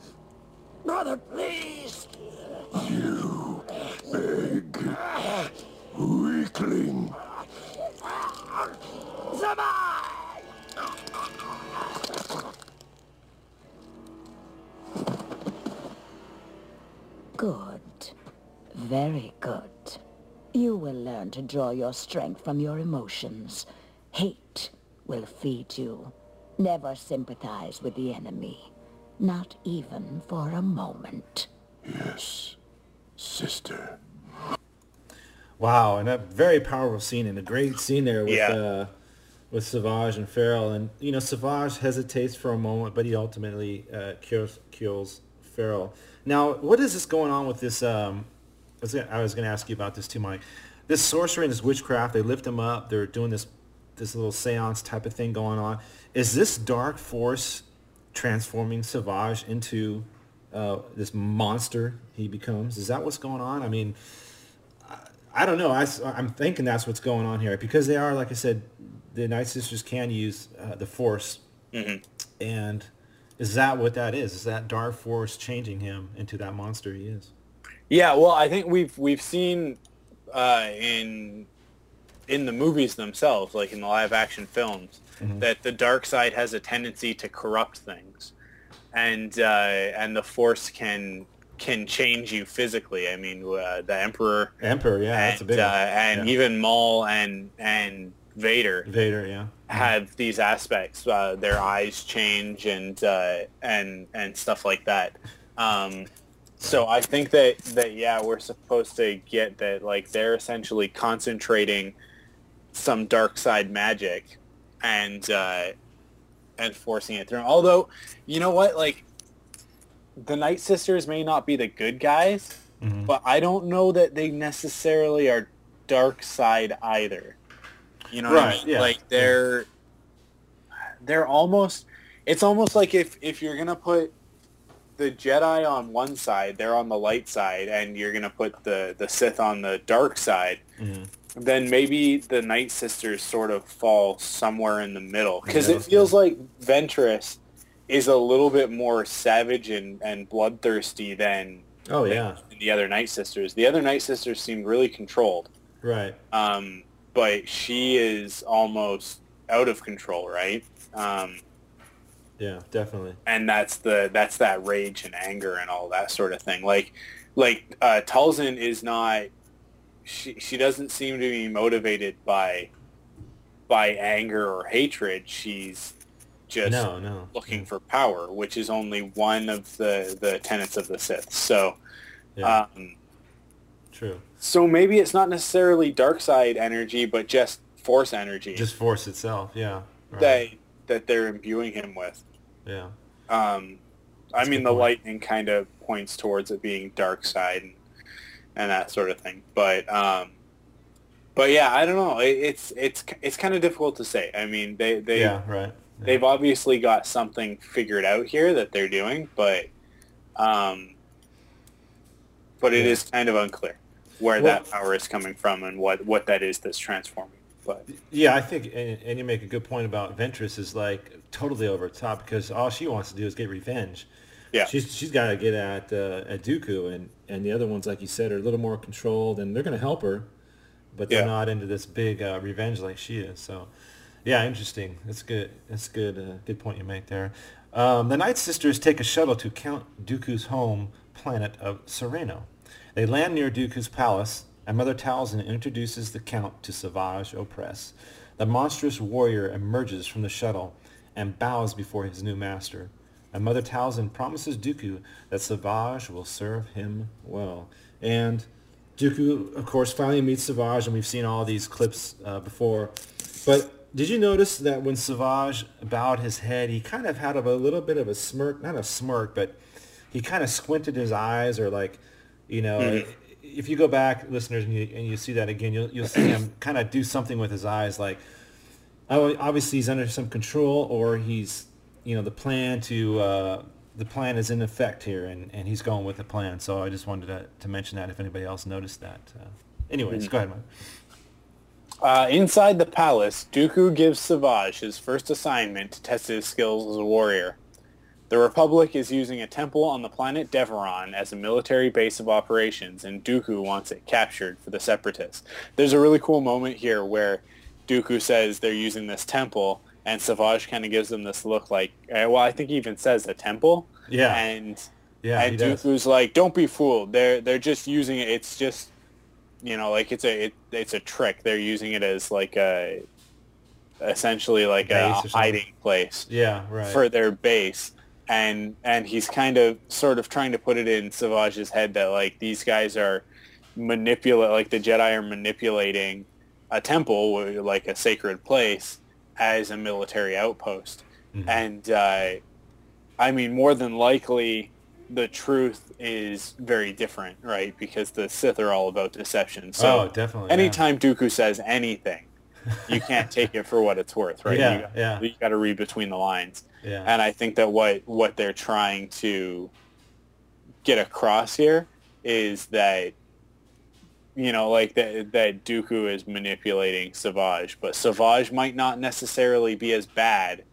Brother, please! You big weakling! Good. Very good. You will learn to draw your strength from your emotions. Hate will feed you. Never sympathize with the enemy. Not even for a moment. Yes, sister. Wow, and a very powerful scene and a great scene there with Yeah. uh, with Savage and Feral. And you know, Savage hesitates for a moment, but he ultimately uh, kills kills Feral. Now, what is this going on with this? Um, I was gonna, I was going to ask you about this too, Mike. This sorcery and this witchcraft, they lift him up. They're doing this this little seance type of thing going on. Is this dark force transforming Savage into uh, this monster he becomes? Is that what's going on? I mean, I, I don't know. I, am thinking that's what's going on here because they are, like I said, the Night Sisters can use uh, the force. Mm-hmm. And is that what that is? Is that dark force changing him into that monster he is? Yeah, well, I think we've we've seen uh, in in the movies themselves, like in the live action films, Mhm. that the dark side has a tendency to corrupt things, and uh, and the force can can change you physically. I mean, uh, the Emperor, Emperor, yeah, that's a and, big uh, one. and Yeah. even Maul and and Vader Vader, yeah. Have these aspects. Uh, their eyes change and uh, and and stuff like that. Um, so I think that that yeah, we're supposed to get that like they're essentially concentrating some dark side magic and uh, and forcing it through. Although, you know what, like the Night Sisters may not be the good guys, Mm-hmm. but I don't know that they necessarily are dark side either. You know what I Right, mean? yeah. Like they're they're almost it's almost like if if you're gonna put the Jedi on one side, they're on the light side, and you're gonna put the the Sith on the dark side. Mm-hmm. Then maybe the Night Sisters sort of fall somewhere in the middle because Yeah. it feels like Ventress is a little bit more savage and, and bloodthirsty than Oh yeah, than the other Night Sisters. The other Night Sisters seem really controlled, right. um, but she is almost out of control, right? Um, Yeah, definitely. and that's the that's that rage and anger and all that sort of thing. Like like uh, Talzin is not she she doesn't seem to be motivated by by anger or hatred. She's just No, no. looking for power, which is only one of the the tenets of the Sith. So Yeah. um, True. so maybe it's not necessarily dark side energy, but just force energy Just force itself. Yeah. Right. that that they're imbuing him with. Yeah. Um, I That's a mean, the point. lightning kind of points towards it being dark side and, and that sort of thing. But um, but yeah, I don't know. It, it's it's it's kind of difficult to say. I mean, they they yeah. Right. they've obviously got something figured out here that they're doing, but um, but it Yeah. is kind of unclear where Well- that power is coming from and what what that is that's transforming. But Yeah, I think, and, and you make a good point about Ventress is like totally over the top because all she wants to do is get revenge. Yeah. she's she's got to get at uh, at Dooku, and and the other ones, like you said, are a little more controlled, and they're going to help her, but they're Yeah. not into this big uh, revenge like she is. So, yeah, interesting. That's good. That's good. Uh, good point you make there. Um, the Night Sisters take a shuttle to Count Dooku's home planet of Serenno. They land near Dooku's palace, and Mother Talzin introduces the Count to Savage Opress. The monstrous warrior emerges from the shuttle and bows before his new master. And Mother Talzin promises Dooku that Savage will serve him well. And Dooku, of course, finally meets Savage, and we've seen all these clips uh, before. But Did you notice that when Savage bowed his head, he kind of had a little bit of a smirk, not a smirk, but he kind of squinted his eyes or like, you know, mm-hmm. if you go back, listeners, and you, and you see that again, you'll, you'll see him kind of do something with his eyes like, oh, obviously he's under some control or he's, you know, the plan to, uh, the plan is in effect here and, and he's going with the plan. So I just wanted to, to mention that if anybody else noticed that. Uh, anyways, mm-hmm. go ahead, Mike. Uh, inside the palace, Dooku gives Savage his first assignment to test his skills as a warrior. The Republic is using a temple on the planet Devaron as a military base of operations, and Dooku wants it captured for the Separatists. There's a really cool moment here where Dooku says they're using this temple, and Savage kind of gives them this look like, eh, well, I think he even says a temple. Yeah. And yeah, and Dooku's like, don't be fooled. They're they're just using it. It's just you know, like it's a it, it's a trick. They're using it as like a essentially like a hiding place. Yeah, right. For their base. And and he's kind of sort of trying to put it in Savage's head that like these guys are manipulate like the Jedi are manipulating a temple like a sacred place as a military outpost. Mm-hmm. And uh, I mean more than likely the truth is very different, right? Because the Sith are all about deception. So oh, definitely. Anytime yeah. Dooku says anything, you can't take it for what it's worth, right? Yeah, you, yeah. You got to read between the lines. Yeah. And I think that what what they're trying to get across here is that you know, like that that Dooku is manipulating Savage, but Savage might not necessarily be as bad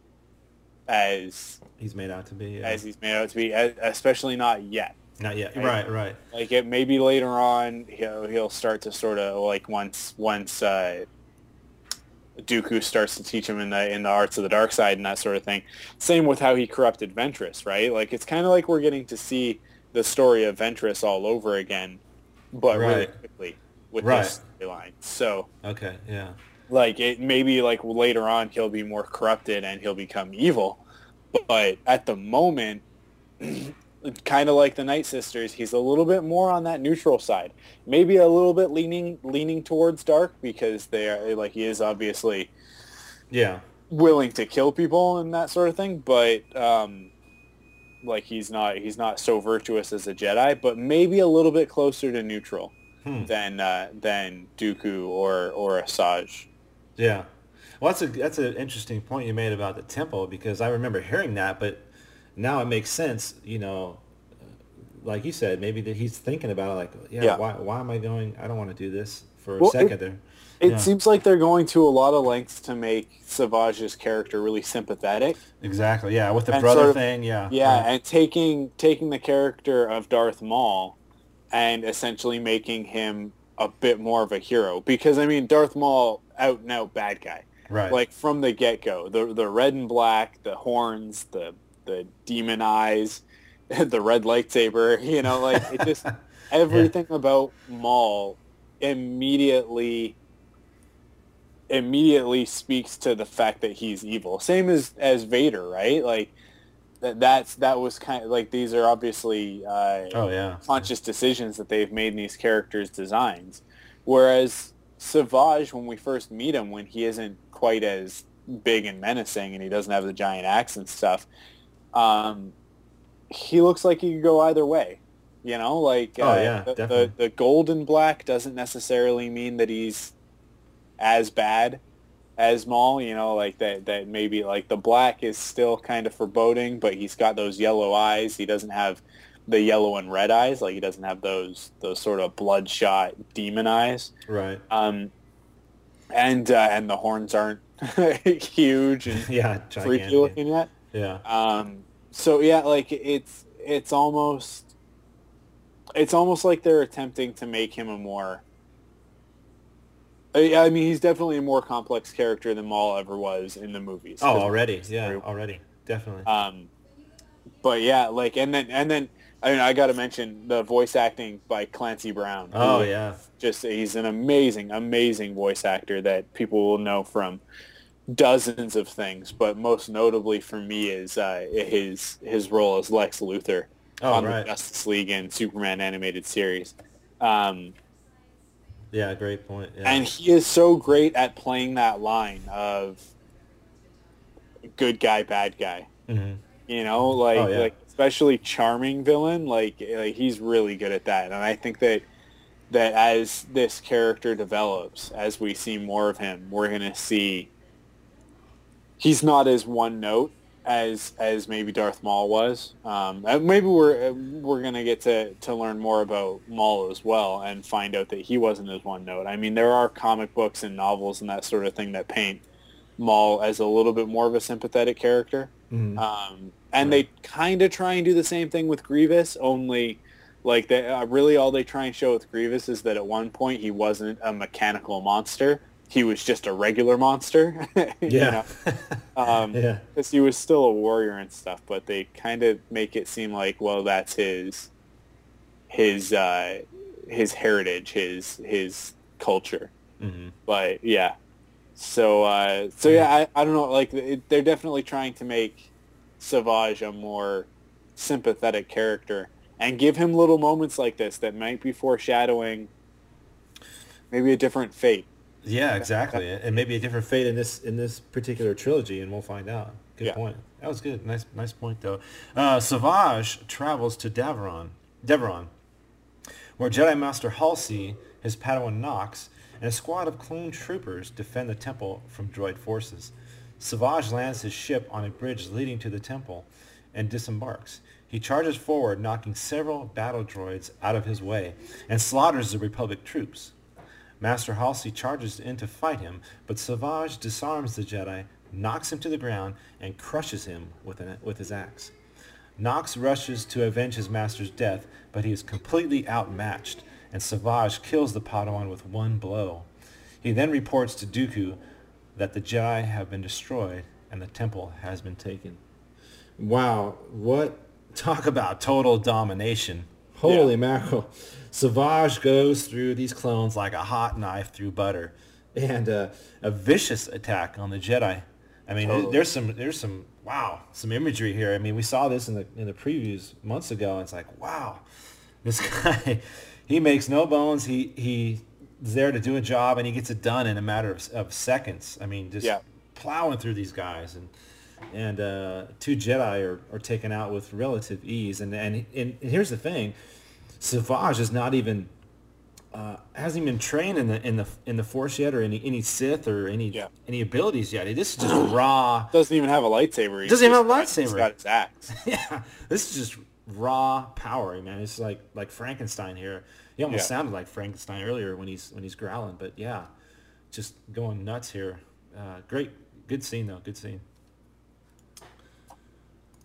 as he's made out to be. Yeah. As he's made out to be, especially not yet. Not yet. Right, right. Like it maybe later on he'll he'll start to sort of like once once uh, Dooku starts to teach him in the in the arts of the dark side and that sort of thing. Same with how he corrupted Ventress, right? Like it's kind of like we're getting to see the story of Ventress all over again, but right. really quickly with right. this storyline. So okay, yeah. Like it maybe like later on he'll be more corrupted and he'll become evil but at the moment, kind of like the Night Sisters, he's a little bit more on that neutral side. Maybe a little bit leaning leaning towards dark because they are like he is obviously yeah willing to kill people and that sort of thing, but um, like he's not he's not so virtuous as a Jedi, but maybe a little bit closer to neutral hmm. than uh, than Dooku or or Asajj. Yeah. Well, that's a that's an interesting point you made about the tempo because I remember hearing that, but now it makes sense. You know, like you said, maybe that he's thinking about it, like, yeah, yeah. why why am I going? I don't want to do this for well, a second it, there. It yeah. seems like they're going to a lot of lengths to make Savage's character really sympathetic. Exactly. Yeah, with the and brother sort of, thing. Yeah. Yeah, right. and taking taking the character of Darth Maul and essentially making him a bit more of a hero because I mean Darth Maul out and out bad guy. Right. Like from the get go, the the red and black, the horns, the the demon eyes, the red lightsaber. You know, like it just everything yeah. about Maul immediately immediately speaks to the fact that he's evil. Same as as Vader, right? Like that that's that was kind of like these are obviously uh, oh yeah conscious decisions that they've made in these characters' designs. Whereas Savage, when we first meet him, when he isn't quite as big and menacing, and he doesn't have the giant axe and stuff, um, he looks like he could go either way. You know, like oh, uh, yeah, the, the, the golden black doesn't necessarily mean that he's as bad as Maul. You know, like that that maybe like the black is still kind of foreboding, but he's got those yellow eyes. He doesn't have the yellow and red eyes. Like he doesn't have those those sort of bloodshot demon eyes. Right. Um, and uh, and the horns aren't huge and yeah, freaky looking yet. Yeah. Um. So yeah, like it's it's almost it's almost like they're attempting to make him a more. I mean, he's definitely a more complex character than Maul ever was in the movies. Oh, already, yeah, already, definitely. Um, but yeah, like, and then and then I mean, I got to mention the voice acting by Clancy Brown. Oh yeah, just he's an amazing, amazing voice actor that people will know from dozens of things, but most notably for me is uh, his his role as Lex Luthor oh, on right. the Justice League and Superman animated series. Um, Yeah, great point. Yeah. And he is so great at playing that line of good guy, bad guy. Mm-hmm. You know, like Oh, yeah. like especially charming villain. Like, like he's really good at that. And I think that that as this character develops, as we see more of him, we're gonna see he's not as one note as as maybe Darth Maul was. Um, uh, maybe we're uh, we're gonna get to to learn more about Maul as well and find out that he wasn't as one note. I mean, there are comic books and novels and that sort of thing that paint Maul as a little bit more of a sympathetic character. Mhm. Um, and they kind of try and do the same thing with Grievous, only like they uh, really all they try and show with Grievous is that at one point he wasn't a mechanical monster. He was just a regular monster. you Yeah. know? Um, Yeah. because he was still a warrior and stuff, but they kind of make it seem like, well, that's his, his, uh, his heritage, his, his culture. Mm-hmm. But yeah, so, uh, so yeah, I, I don't know, like it, they're definitely trying to make Savage a more sympathetic character and give him little moments like this that might be foreshadowing maybe a different fate. Yeah, exactly. And maybe a different fate in this in this particular trilogy, and we'll find out. Good Yeah. point. That was good. Nice, nice point though. Uh, Savage travels to Devaron, Devaron, where Jedi Master Halsey, his Padawan Knox, and a squad of clone troopers defend the temple from droid forces. Savage lands his ship on a bridge leading to the temple and disembarks. He charges forward, knocking several battle droids out of his way, and slaughters the Republic troops. Master Halsey charges in to fight him, but Savage disarms the Jedi, knocks him to the ground, and crushes him with, an, with his axe. Knox rushes to avenge his master's death, but he is completely outmatched, and Savage kills the Padawan with one blow. He then reports to Dooku that the Jedi have been destroyed and the temple has been taken. Wow, what talk about total domination. Holy mackerel. Savage goes through these clones like a hot knife through butter. And uh, a vicious attack on the Jedi. I mean, Totally. there's some there's some wow, some imagery here. I mean, we saw this in the in the previews months ago. And it's like, wow, this guy, he makes no bones. He he's there to do a job, and he gets it done in a matter of, of seconds. I mean, just Yeah. plowing through these guys, and and uh, two Jedi are, are taken out with relative ease. And, and and here's the thing, Savage is not even uh, hasn't even trained in the in the in the Force yet, or any any Sith or any Yeah. any abilities yet. This is just raw. Doesn't even have a lightsaber. Doesn't even have a lightsaber. He's got his axe. yeah, this is just raw power, man. It's like like Frankenstein here. He almost Yeah. sounded like Frankenstein earlier when he's when he's growling, but yeah, just going nuts here. Uh, great, good scene though. Good scene.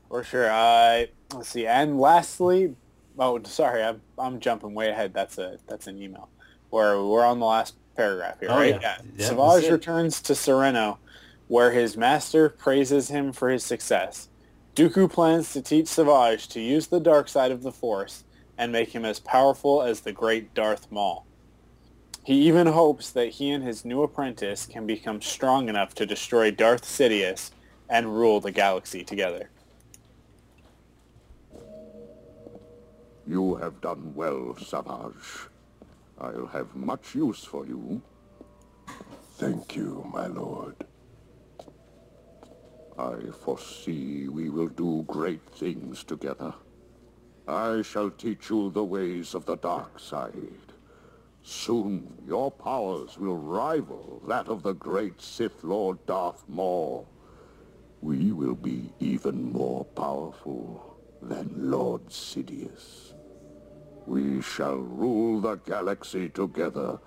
For sure. Uh, let's see. And lastly, oh, sorry, I'm, I'm jumping way ahead. That's a that's an email. Where we're on the last paragraph here, Oh, right? yeah. Yeah, Savage returns to Serenno, where his master praises him for his success. Dooku plans to teach Savage to use the dark side of the Force and make him as powerful as the great Darth Maul. He even hopes that he and his new apprentice can become strong enough to destroy Darth Sidious and rule the galaxy together. You have done well, Savage. I'll have much use for you. Thank you, my lord. I foresee we will do great things together. I shall teach you the ways of the dark side. Soon your powers will rival that of the great Sith Lord Darth Maul. We will be even more powerful than Lord Sidious. We shall rule the galaxy together,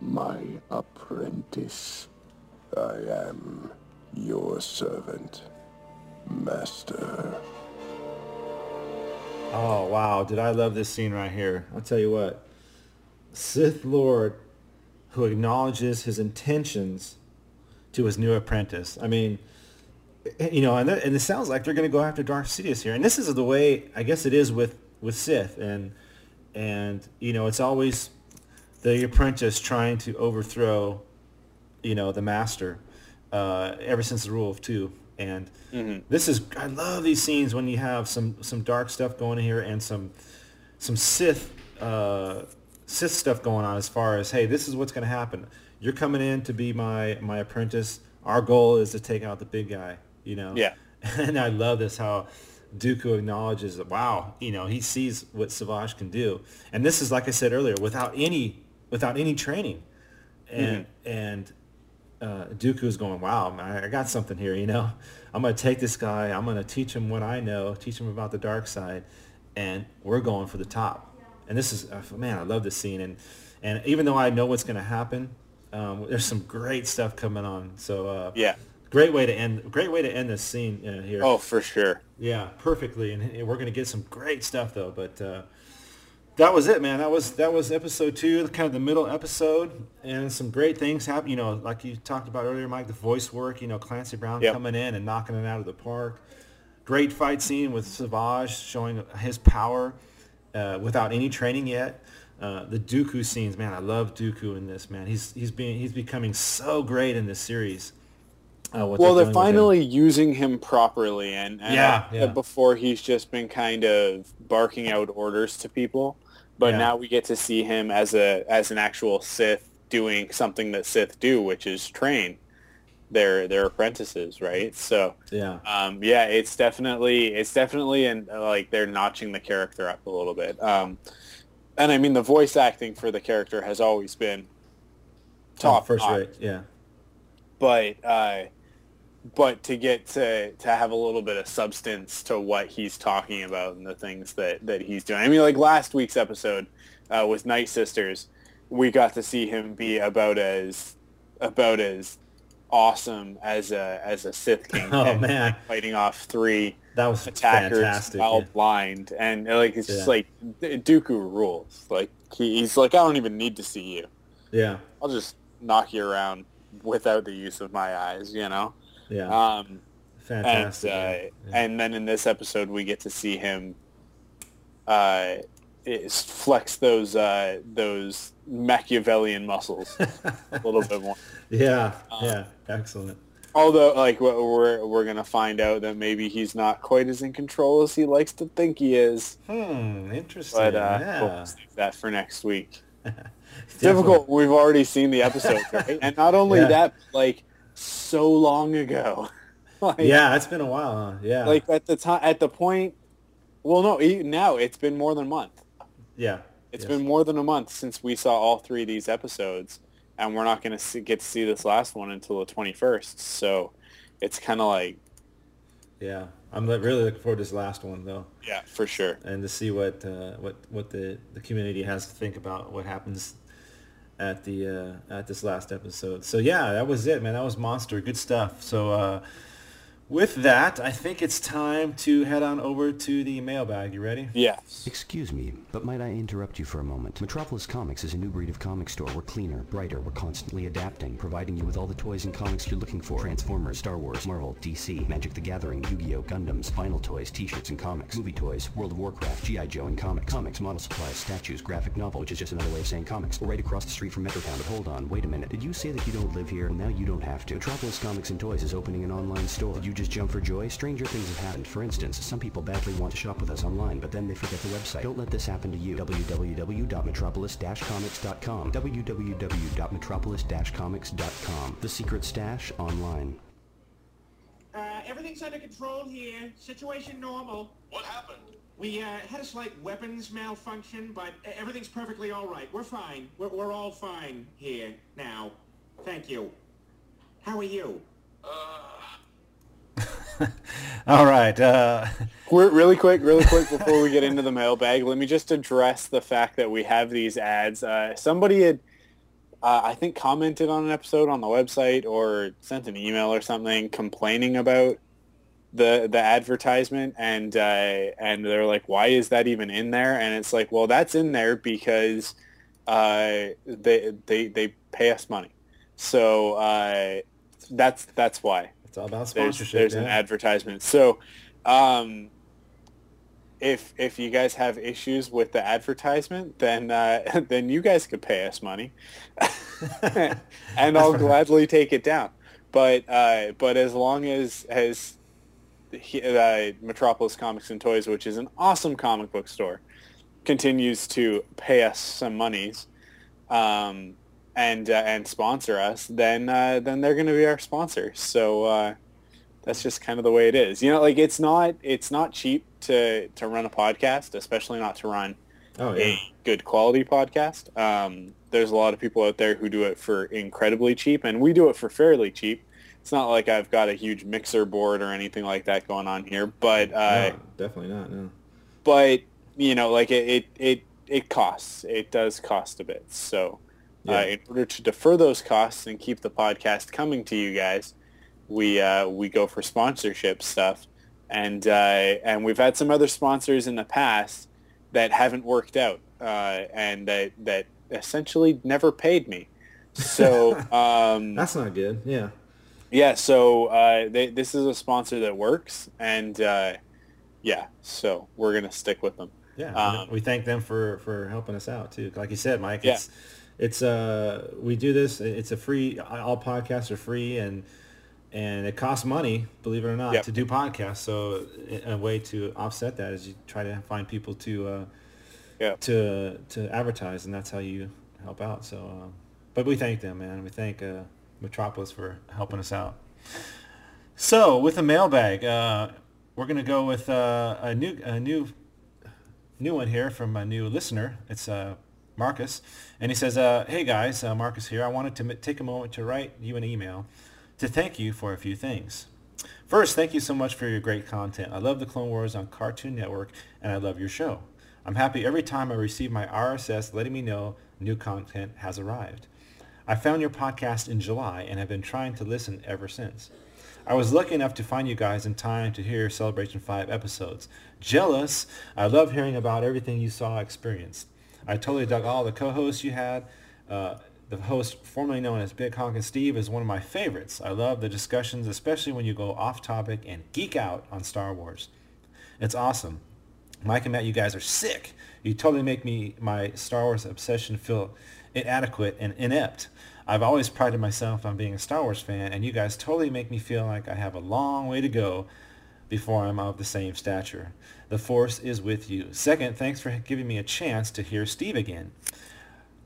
my apprentice. I am your servant, Master. Oh wow, did I love this scene right here? I'll tell you what, Sith Lord, who acknowledges his intentions to his new apprentice. I mean, eh, you know, and, and it sounds like they're going to go after Darth Sidious here, and this is the way I guess it is with with Sith, and and you know, it's always the apprentice trying to overthrow, you know, the master. Uh, ever since the rule of two, and this is I love these scenes when you have some some dark stuff going in here and some some Sith uh, Sith stuff going on as far as hey, this is what's going to happen. You're coming in to be my my apprentice. Our goal is to take out the big guy. You know. Yeah. And I love this how Dooku acknowledges that wow, you know, he sees what Savage can do, and this is like I said earlier, without any without any training, and mm-hmm. and uh, Dooku is going, wow, I got something here, you know. I'm going to take this guy. I'm going to teach him what I know, teach him about the dark side, and we're going for the top. And this is, uh, man, I love this scene. And, and even though I know what's going to happen, um, there's some great stuff coming on. So uh, yeah, great way to end, great way to end this scene uh, here. Oh, for sure. Yeah, perfectly. And, and we're going to get some great stuff though. But uh, that was it, man. That was that was episode two, kind of the middle episode, and some great things happen. You know, like you talked about earlier, Mike, the voice work. You know, Clancy Brown yep. coming in and knocking it out of the park. Great fight scene with Savage showing his power uh, without any training yet. Uh, the Dooku scenes, man, I love Dooku in this, man. He's he's being he's becoming so great in this series. Uh, well, they're, they're finally using him properly, and, and yeah, yeah, before he's just been kind of barking out orders to people. But yeah. now we get to see him as a as an actual Sith doing something that Sith do, which is train their their apprentices, right? So yeah, um, yeah, it's definitely it's definitely and like they're notching the character up a little bit. Um, and I mean the voice acting for the character has always been top oh, first rate, yeah. But uh, but to get to to have a little bit of substance to what he's talking about and the things that that he's doing. I mean, like last week's episode uh, with Night Sisters, we got to see him be about as about as awesome as a as a Sith King. Oh man, fighting off three that was attackers fantastic, while yeah. blind, and like it's yeah. just like Dooku rules. Like he, he's like, I don't even need to see you. Yeah, I'll just knock you around without the use of my eyes. You know. Yeah. Um, Fantastic. And, uh, yeah. and then in this episode, we get to see him uh, flex those uh, those Machiavellian muscles a little bit more. Yeah. Um, yeah. Excellent. Although, like, we're we're gonna find out that maybe he's not quite as in control as he likes to think he is. Hmm. Interesting. But uh, yeah. we'll save that for next week. difficult. We've already seen the episode, right? and not only yeah. that, like so long ago. like, yeah, it's been a while. Huh? Yeah. Like at the time, at the point, well, no, now it's been more than a month. Yeah. It's yes. been more than a month since we saw all three of these episodes, and we're not going to get to see this last one until the 21st. So it's kind of like. Yeah, I'm really looking forward to this last one, though. Yeah, for sure. And to see what uh, what what the, the community has to think about what happens at the uh, at this last episode. So yeah, that was it, man. That was monster. Good stuff. So uh, with that, I think it's time to head on over to the mailbag. You ready? Yes. Excuse me, but might I interrupt you for a moment? Metropolis Comics is a new breed of comic store. We're cleaner, brighter, we're constantly adapting, providing you with all the toys and comics you're looking for. Transformers, Star Wars, Marvel, DC, Magic the Gathering, Yu-Gi-Oh, Gundams, vinyl toys, t-shirts and comics, movie toys, World of Warcraft, G.I. Joe and comics, comics, model supplies, statues, graphic novel, which is just another way of saying comics. We're right across the street from Metrotown, but hold on, wait a minute. Did you say that you don't live here? Well, now you don't have to. Metropolis Comics and Toys is opening an online store. Did you just jump for joy? stranger things have happened. For instance, some people badly want to shop with us online, but then they forget the website. Don't let this happen to you. www.metropolis-comics.com www.metropolis-comics.com The Secret Stash online. Uh, everything's under control here. Situation normal. What happened? We uh, had a slight weapons malfunction, but everything's perfectly all right. We're fine. We're, we're all fine here now. Thank you. How are you? Uh... All right. Uh... really quick, really quick before we get into the mailbag, let me just address the fact that we have these ads. Uh, somebody had, uh, I think, commented on an episode on the website or sent an email or something complaining about the the advertisement, and uh, and they're like, "Why is that even in there?" And it's like, "Well, that's in there because uh, they they they pay us money, so uh, that's that's why." It's all about sponsorship. There's, there's yeah. an advertisement. So, um, if if you guys have issues with the advertisement, then uh, then you guys could pay us money, and I'll gladly take it down. But uh, but as long as as uh, Metropolis Comics and Toys, which is an awesome comic book store, continues to pay us some monies um, and uh, and sponsor us, then uh, then they're going to be our sponsor. So uh, that's just kind of the way it is. You know, like it's not it's not cheap to to run a podcast, especially not to run oh, yeah. a good quality podcast. Um, there's a lot of people out there who do it for incredibly cheap, and we do it for fairly cheap. It's not like I've got a huge mixer board or anything like that going on here, but uh, no, definitely not. No. But you know, like it, it, it, it costs. It does cost a bit. So, yeah. uh, in order to defer those costs and keep the podcast coming to you guys, we uh, we go for sponsorship stuff, and uh, and we've had some other sponsors in the past that haven't worked out, uh, and that that essentially never paid me. So um, that's not good. Yeah. Yeah. So uh, they, this is a sponsor that works, and yeah, so we're gonna stick with them. Yeah, um, we thank them for for helping us out too. Like you said, Mike, yeah. it's it's uh we do this. It's a free. All podcasts are free, and and it costs money, believe it or not, yep. to do podcasts. So a way to offset that is you try to find people to uh, yeah. to to advertise, and that's how you help out. So, uh, but we thank them, man. We thank uh, Metropolis for helping us out. So with the mailbag, uh, we're gonna go with uh, a new a new new one here from a new listener. It's uh, Marcus, and he says, uh, "Hey guys, uh, Marcus here. I wanted to take a moment to write you an email to thank you for a few things. First, thank you so much for your great content. I love the Clone Wars on Cartoon Network, and I love your show. I'm happy every time I receive my RSS letting me know new content has arrived. I found your podcast in July and have been trying to listen ever since." I was lucky enough to find you guys in time to hear Celebration 5 episodes. Jealous! I love hearing about everything you saw experienced. I totally dug all the co-hosts you had. Uh, the host formerly known as Big Honkin' Steve is one of my favorites. I love the discussions, especially when you go off topic and geek out on Star Wars. It's awesome. Mike and Matt, you guys are sick. You totally make me my Star Wars obsession feel inadequate and inept. I've always prided myself on being a Star Wars fan, and you guys totally make me feel like I have a long way to go before I'm of the same stature. The Force is with you. Second, thanks for giving me a chance to hear Steve again.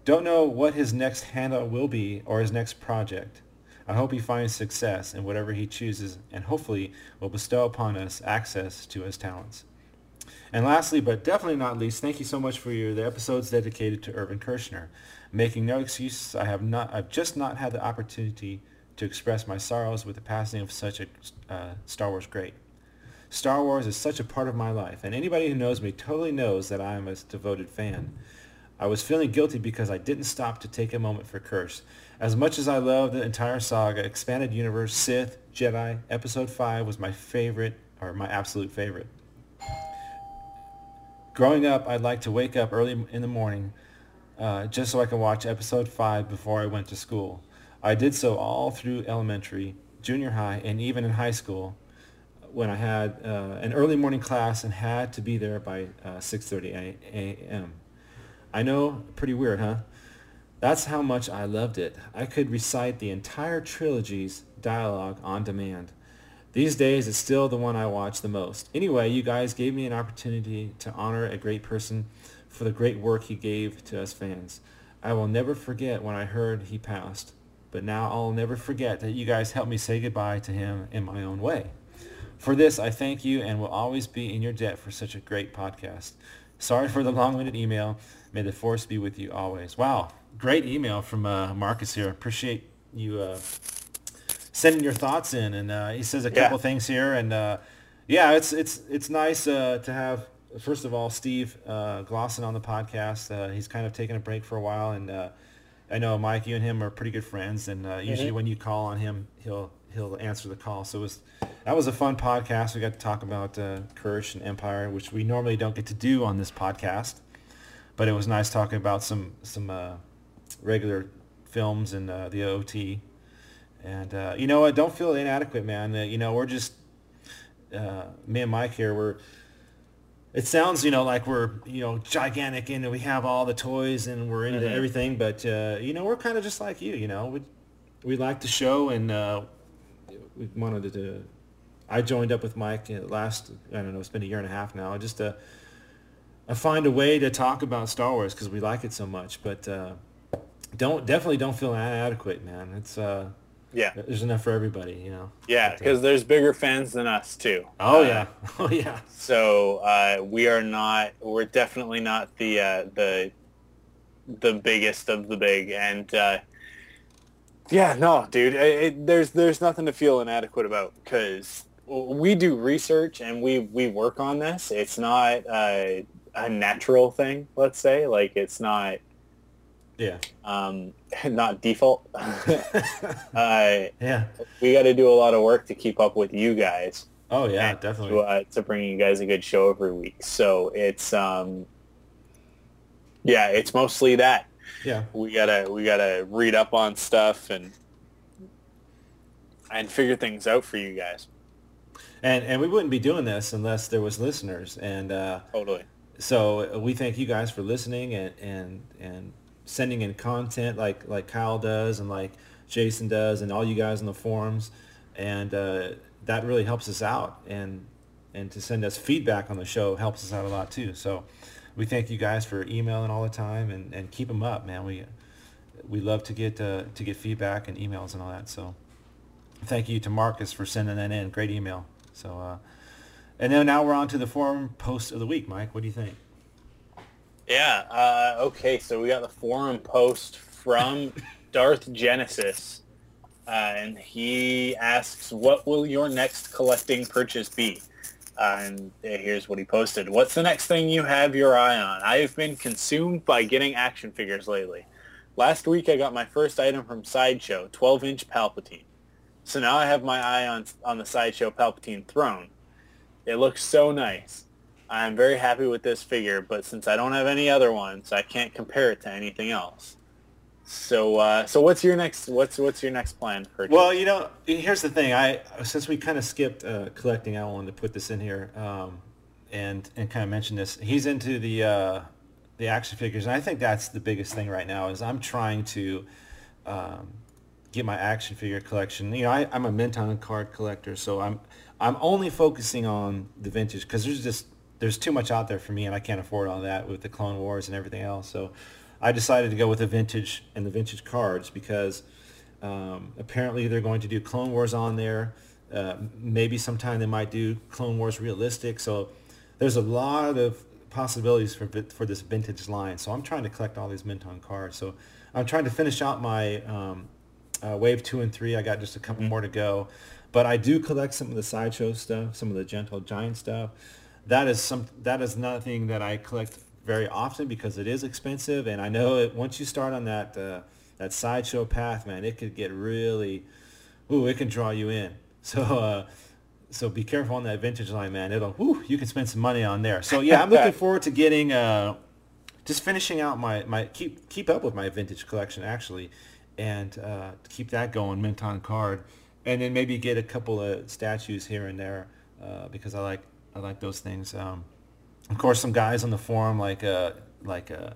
Don't know what his next handle will be or his next project. I hope he finds success in whatever he chooses and hopefully will bestow upon us access to his talents. And lastly, but definitely not least, thank you so much for your the episodes dedicated to Irvin Kershner. Making no excuses, I have not, I've just not had the opportunity to express my sorrows with the passing of such a uh, Star Wars great. Star Wars is such a part of my life, and anybody who knows me totally knows that I am a devoted fan. I was feeling guilty because I didn't stop to take a moment for Kersh. As much as I love the entire saga, Expanded Universe, Sith, Jedi, Episode 5 was my favorite, or my absolute favorite. Growing up, I'd like to wake up early in the morning uh, just so I could watch episode 5 before I went to school. I did so all through elementary, junior high, and even in high school when I had uh, an early morning class and had to be there by uh, 6.30 a.m. I know, pretty weird, huh? That's how much I loved it. I could recite the entire trilogy's dialogue on demand. These days, it's still the one I watch the most. Anyway, you guys gave me an opportunity to honor a great person for the great work he gave to us fans. I will never forget when I heard he passed, but now I'll never forget that you guys helped me say goodbye to him in my own way. For this, I thank you and will always be in your debt for such a great podcast. Sorry for the long-winded email. May the force be with you always. Wow, great email from uh, Marcus here. Appreciate you uh, sending your thoughts in, and uh, he says a couple yeah. things here, and uh, yeah, it's it's it's nice uh, to have first of all, Steve uh, Glosson on the podcast. Uh, he's kind of taken a break for a while, and uh, I know Mike, you and him are pretty good friends. And uh, usually, mm-hmm. when you call on him, he'll he'll answer the call. So it was that was a fun podcast. We got to talk about uh, Kersh and Empire, which we normally don't get to do on this podcast. But it was nice talking about some some uh, regular films and uh, the OT. And you know what? Don't feel inadequate, man. you know we're just me and Mike here. We're it sounds you know like we're you know gigantic and we have all the toys and we're into mm-hmm. everything but uh, you know we're kind of just like you you know we we like the show and uh, wanted to I joined up with Mike last I don't know it's been a year and a half now just to find a way to talk about Star Wars because we like it so much. But uh, don't definitely don't feel inadequate, man. It's uh, yeah, there's enough for everybody, you know. Yeah, because there's bigger fans than us too. Oh uh, yeah, oh yeah. So uh, we are not. We're definitely not the uh, the the biggest of the big, and uh, yeah, no, dude, it, it, there's there's nothing to feel inadequate about because we do research and we we work on this. It's not a natural thing, let's say. Like it's not. Yeah. Um, not default. uh, yeah. We got to do a lot of work to keep up with you guys. Oh yeah, definitely. To, uh, to bring you guys a good show every week. So it's um, yeah, it's mostly that. Yeah. We gotta we gotta read up on stuff and and figure things out for you guys. And and we wouldn't be doing this unless there was listeners and uh, totally. So we thank you guys for listening and and and sending in content like like Kyle does and like Jason does and all you guys in the forums and uh, that really helps us out and and to send us feedback on the show helps us out a lot too. So we thank you guys for emailing all the time and, and keep them up, man. We we love to get uh, to get feedback and emails and all that. So thank you to Marcus for sending that in. Great email. So uh, and then now we're on to the forum post of the week. Mike, what do you think? Yeah. Uh, okay. So we got the forum post from Darth Genesis. Uh, and he asks, what will your next collecting purchase be? And here's what he posted. What's the next thing you have your eye on? I have been consumed by getting action figures lately. Last week I got my first item from Sideshow, 12-inch Palpatine. So now I have my eye on, on the Sideshow Palpatine throne. It looks so nice. I'm very happy with this figure, but since I don't have any other ones, I can't compare it to anything else. So, uh, so what's your next? What's what's your next plan for? Well, you know, here's the thing. I since we kind of skipped uh, collecting, I wanted to put this in here um, and and kind of mention this. He's into the uh, the action figures, and I think that's the biggest thing right now. Is I'm trying to um, get my action figure collection. You know, I, I'm a mint-on-card collector, so I'm I'm only focusing on the vintage because there's just there's too much out there for me, and I can't afford all that with the Clone Wars and everything else. So I decided to go with the vintage and the vintage cards because um, apparently they're going to do Clone Wars on there. Uh, maybe sometime they might do Clone Wars realistic. So there's a lot of possibilities for for this vintage line. So I'm trying to collect all these mint-on-cards. So I'm trying to finish out my um, uh, wave two and three. I got just a couple more to go, but I do collect some of the sideshow stuff, some of the Gentle Giant stuff. That is some. That is nothing that I collect very often because it is expensive, and I know it, once you start on that uh, that sideshow path, man, it could get really, ooh, it can draw you in. So uh, so be careful on that vintage line, man. It'll, ooh, you can spend some money on there. So yeah, I'm looking forward to getting, uh, just finishing out my my keep keep up with my vintage collection actually, and uh, keep that going, mint-on-card, and then maybe get a couple of statues here and there uh, because I like I like those things. Um, of course, some guys on the forum like uh, like uh,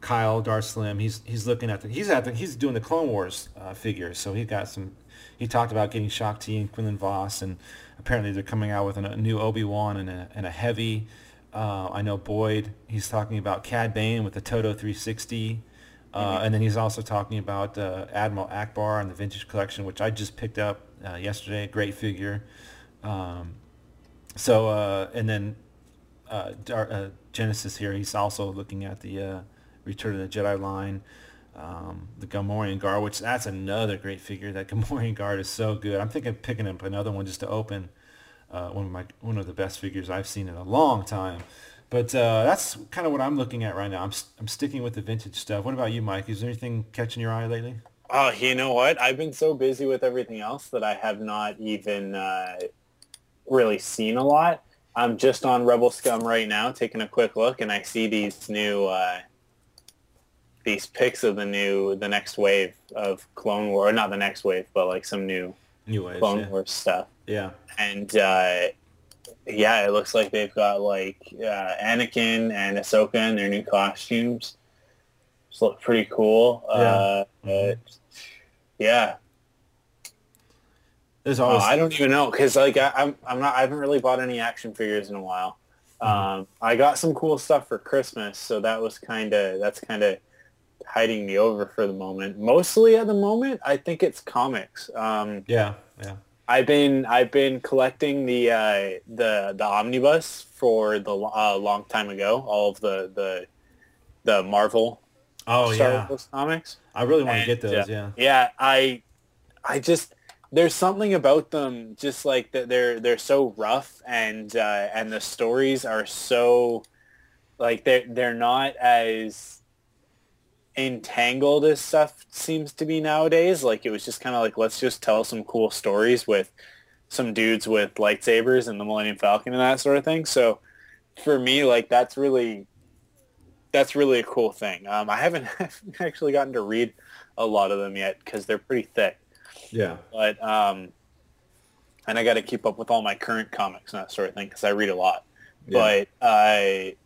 Kyle Darth Slim. He's he's looking at the he's at the, he's doing the Clone Wars uh, figures. So he got some. He talked about getting Shaak Ti and Quinlan Vos, and apparently they're coming out with a new Obi Wan and a and a heavy. Uh, I know Boyd. He's talking about Cad Bane with the Todo 360. Uh, mm-hmm. And then he's also talking about uh, Admiral Ackbar and the Vintage Collection, which I just picked up uh, yesterday. Great figure. Um, so, uh, and then uh, uh, Genesis here, he's also looking at the uh, Return of the Jedi line, um, the Gamorrean Guard, which that's another great figure. That Gamorrean Guard is so good. I'm thinking of picking up another one just to open. Uh, one of my one of the best figures I've seen in a long time. But uh, that's kind of what I'm looking at right now. I'm I'm sticking with the vintage stuff. What about you, Mike? Is there anything catching your eye lately? Oh, you know what? I've been so busy with everything else that I have not even uh, really seen a lot. I'm just on Rebel Scum right now, taking a quick look, and I see these new uh, these pics of the new the next wave of Clone War, or not the next wave, but like some new new waves, Clone yeah. Wars stuff. Yeah, and uh, yeah, it looks like they've got like uh, Anakin and Ahsoka in their new costumes. Just look pretty cool. Yeah. Uh, mm-hmm. yeah, there's always. Oh, I don't even know because like I, I'm I'm not I haven't really bought any action figures in a while. Um, I got some cool stuff for Christmas, so that was kind of that's kind of hiding me over for the moment. Mostly at the moment, I think it's comics. Um, yeah, yeah. I've been I've been collecting the uh, the the omnibus for the uh, long time ago. All of the the the Marvel oh Star yeah Wars comics. I really want to get those. yeah. Yeah, I I just there's something about them just like that they're they're so rough and uh, and the stories are so like they're they're not as entangled as stuff seems to be nowadays. Like it was just kind of like let's just tell some cool stories with some dudes with lightsabers and the Millennium Falcon and that sort of thing. So for me, like that's really that's really a cool thing. Um, I haven't actually gotten to read a lot of them yet because they're pretty thick. Yeah. But um, and I got to keep up with all my current comics and that sort of thing because I read a lot. Yeah. But I,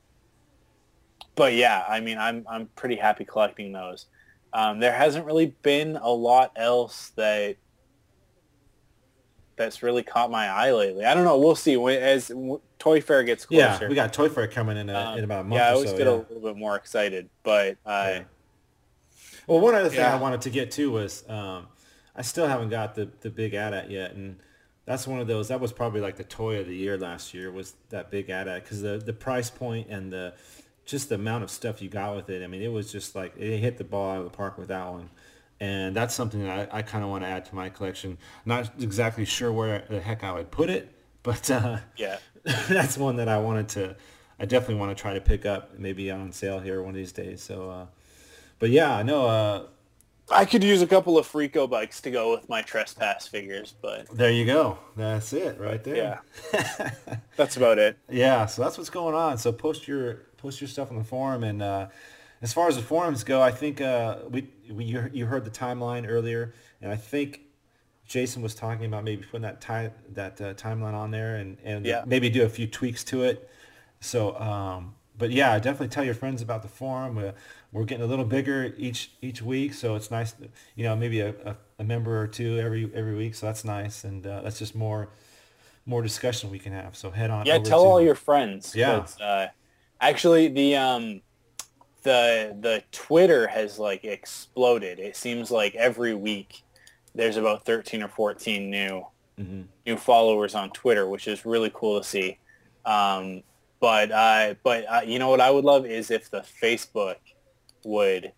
but yeah, I mean, I'm I'm pretty happy collecting those. Um, there hasn't really been a lot else that that's really caught my eye lately. I don't know. We'll see when as w- Toy Fair gets closer. Yeah, we got Toy Fair coming in, a, in about a month yeah, I always so. get yeah. a little bit more excited, but I. Well, one other thing Yeah. I wanted to get to was um, I still haven't got the the big AT-AT yet, and that's one of those. That was probably like the toy of the year last year was that big AT-AT because the the price point and the just the amount of stuff you got with it. I mean, it was just like it hit the ball out of the park with that one. And that's something that I, I kind of want to add to my collection. Not exactly sure where the heck I would put it, but uh, Yeah. that's one that I wanted to. I definitely want to try to pick up, maybe on sale here one of these days. So, uh, but yeah, I know. Uh, I could use a couple of Freeco bikes to go with my trespass figures, but there you go. That's it right there. yeah, that's about it. Yeah, so that's what's going on. So post your post your stuff on the forum, and uh, as far as the forums go, I think uh, we, we you you heard the timeline earlier, and I think Jason was talking about maybe putting that time that uh, timeline on there, and and Yeah. maybe do a few tweaks to it. So, um, but yeah, definitely tell your friends about the forum. We're, getting a little bigger each each week, so it's nice. You know, maybe a, a, a member or two every every week, so that's nice, and uh, that's just more more discussion we can have. So head on. Yeah, tell to- all your friends. Yeah. Uh, actually, the um, the the Twitter has like exploded. It seems like every week there's about thirteen or fourteen new Mhm. new followers on Twitter, which is really cool to see. Um, but uh, but uh, you know what I would love is if the Facebook would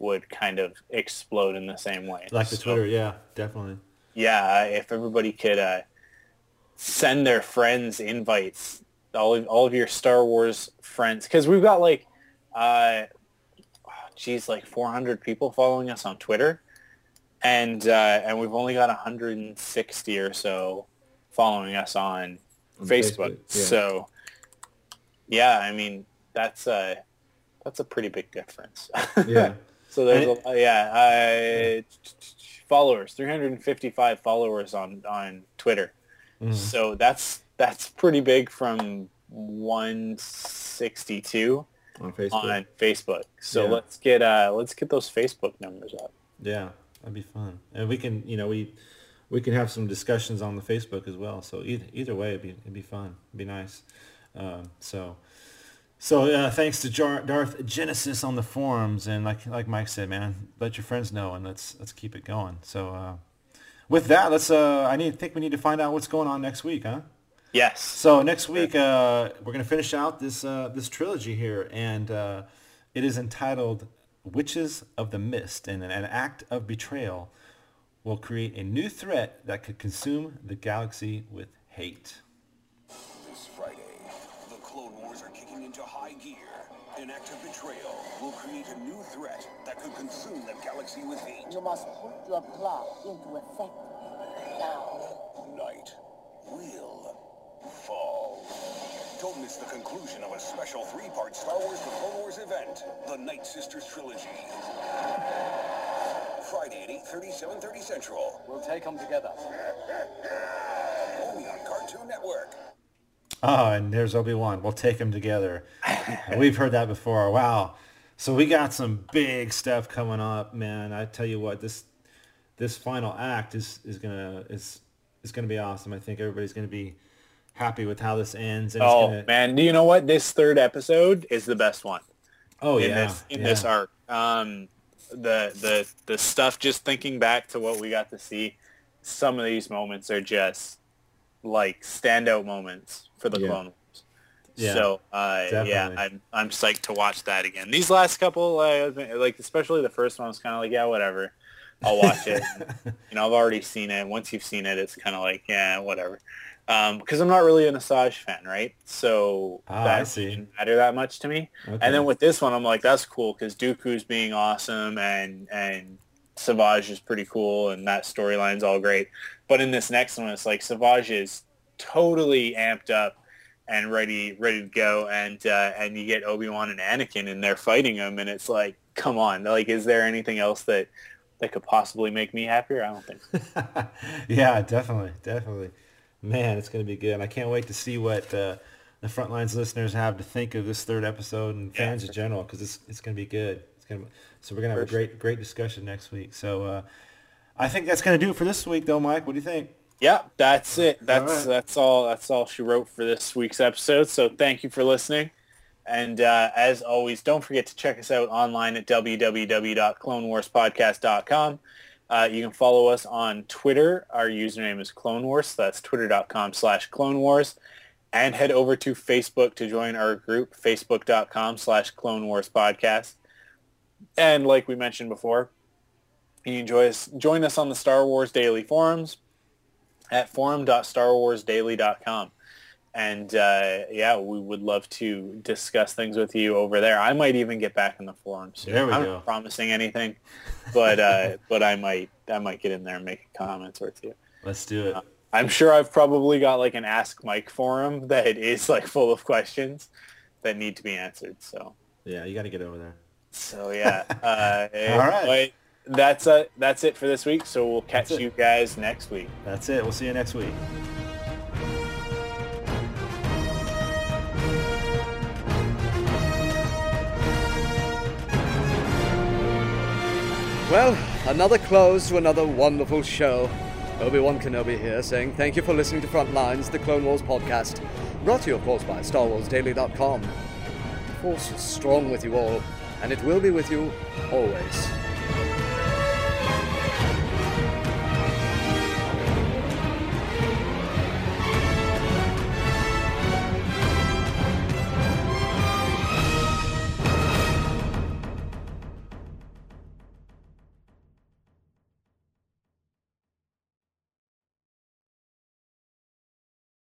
would kind of explode in the same way. like the So- Twitter. Yeah, definitely. yeah, if everybody could uh, send their friends invites, all of, all of your Star Wars friends, because we've got like, uh, geez, like 400 people following us on Twitter, and uh, and we've only got 160 or so following us on, On Facebook. Facebook, yeah. So, yeah, I mean that's a that's a pretty big difference. Yeah. So there's And a, yeah, uh, followers, 355 followers on on Twitter. Mhm. So that's that's pretty big from 162 On Facebook. on Facebook. So Yeah. let's get uh let's get those Facebook numbers up. Yeah, that'd be fun, and we can, you know, we we can have some discussions on the Facebook as well. So either either way, it'd be it'd be fun, it'd be nice. Um, so so uh, thanks to Jar- Darth Genesis on the forums, and like like Mike said, man, let your friends know, and let's let's keep it going. So uh, with that, let's. Uh, I need think we need to find out what's going on next week, huh? Yes. So next week uh, we're gonna finish out this uh, this trilogy here, and uh, it is entitled "Witches of the Mist," and an, an act of betrayal will create a new threat that could consume the galaxy with hate. An act of betrayal will create a new threat that could consume the galaxy with hate. You must put your plot into effect now. Night will fall. Don't miss the conclusion of a special three-part Star Wars The Clone Wars event, the Night Sisters Trilogy. Friday at 8.30, 7.30 Central. We'll take them together. Only on Cartoon Network. Oh, and there's Obi-Wan. We'll take them together. We've heard that before. Wow. So we got some big stuff coming up, man. I tell you what, this this final act is is gonna is is gonna be awesome. I think everybody's gonna be happy with how this ends. And oh gonna... man, do you know what? This third episode is the best one. Oh in yeah, this, in yeah. this arc. Um, the the the stuff. Just thinking back to what we got to see, some of these moments are just like standout moments for the Yeah. Clone Wars. Yeah, so uh, yeah. I'm I'm psyched to watch that again. These last couple, uh, like especially the first one, was kind of like yeah, whatever. I'll watch it. you know, I've already seen it. Once you've seen it, it's kind of like yeah, whatever. Um, because I'm not really an Asajj fan, right? So Ah, that I see. didn't matter that much to me. Okay. And then with this one, I'm like, that's cool because Dooku's being awesome and and Savage is pretty cool and that storyline's all great. But in this next one, it's like Savage is totally amped up and ready ready to go and uh, and you get Obi-Wan and Anakin and they're fighting him and it's like come on like is there anything else that that could possibly make me happier I don't think so. yeah, definitely, definitely. Man, it's going to be good. I can't wait to see what uh, the Frontlines listeners have to think of this third episode and fans in general because it's it's going to be good. It's going to so we're going to have a great great discussion next week. So uh, I think that's going to do it for this week, though, Mike. What do you think? yeah that's it that's right. that's all that's all she wrote for this week's episode so thank you for listening and uh, as always don't forget to check us out online at www.clonewarspodcast.com uh, you can follow us on Twitter. Our username is Clone Wars. That's twitter.com slash Clone Wars. And head over to Facebook to join our group, facebook.com slash Clone Wars Podcast. And like we mentioned before, you can enjoy us, join us on the Star Wars Daily forums at forum.starwarsdaily.com. And uh, yeah, we would love to discuss things with you over there. I might even get back in the forums. soon. There we I'm go. not promising anything, but uh, but I might I might get in there and make a comment or two. Let's do it. I'm sure I've probably got like an Ask Mike forum that is like full of questions that need to be answered. So Yeah, you got to get over there. So yeah. Uh, All right. but that's uh, that's it for this week. So we'll catch you guys next week. That's it. We'll see you next week. Well, another close to another wonderful show. Obi-Wan Kenobi here saying thank you for listening to Frontlines, the Clone Wars podcast, brought to you, of course, by StarWarsDaily.com. The Force is strong with you all, and it will be with you always.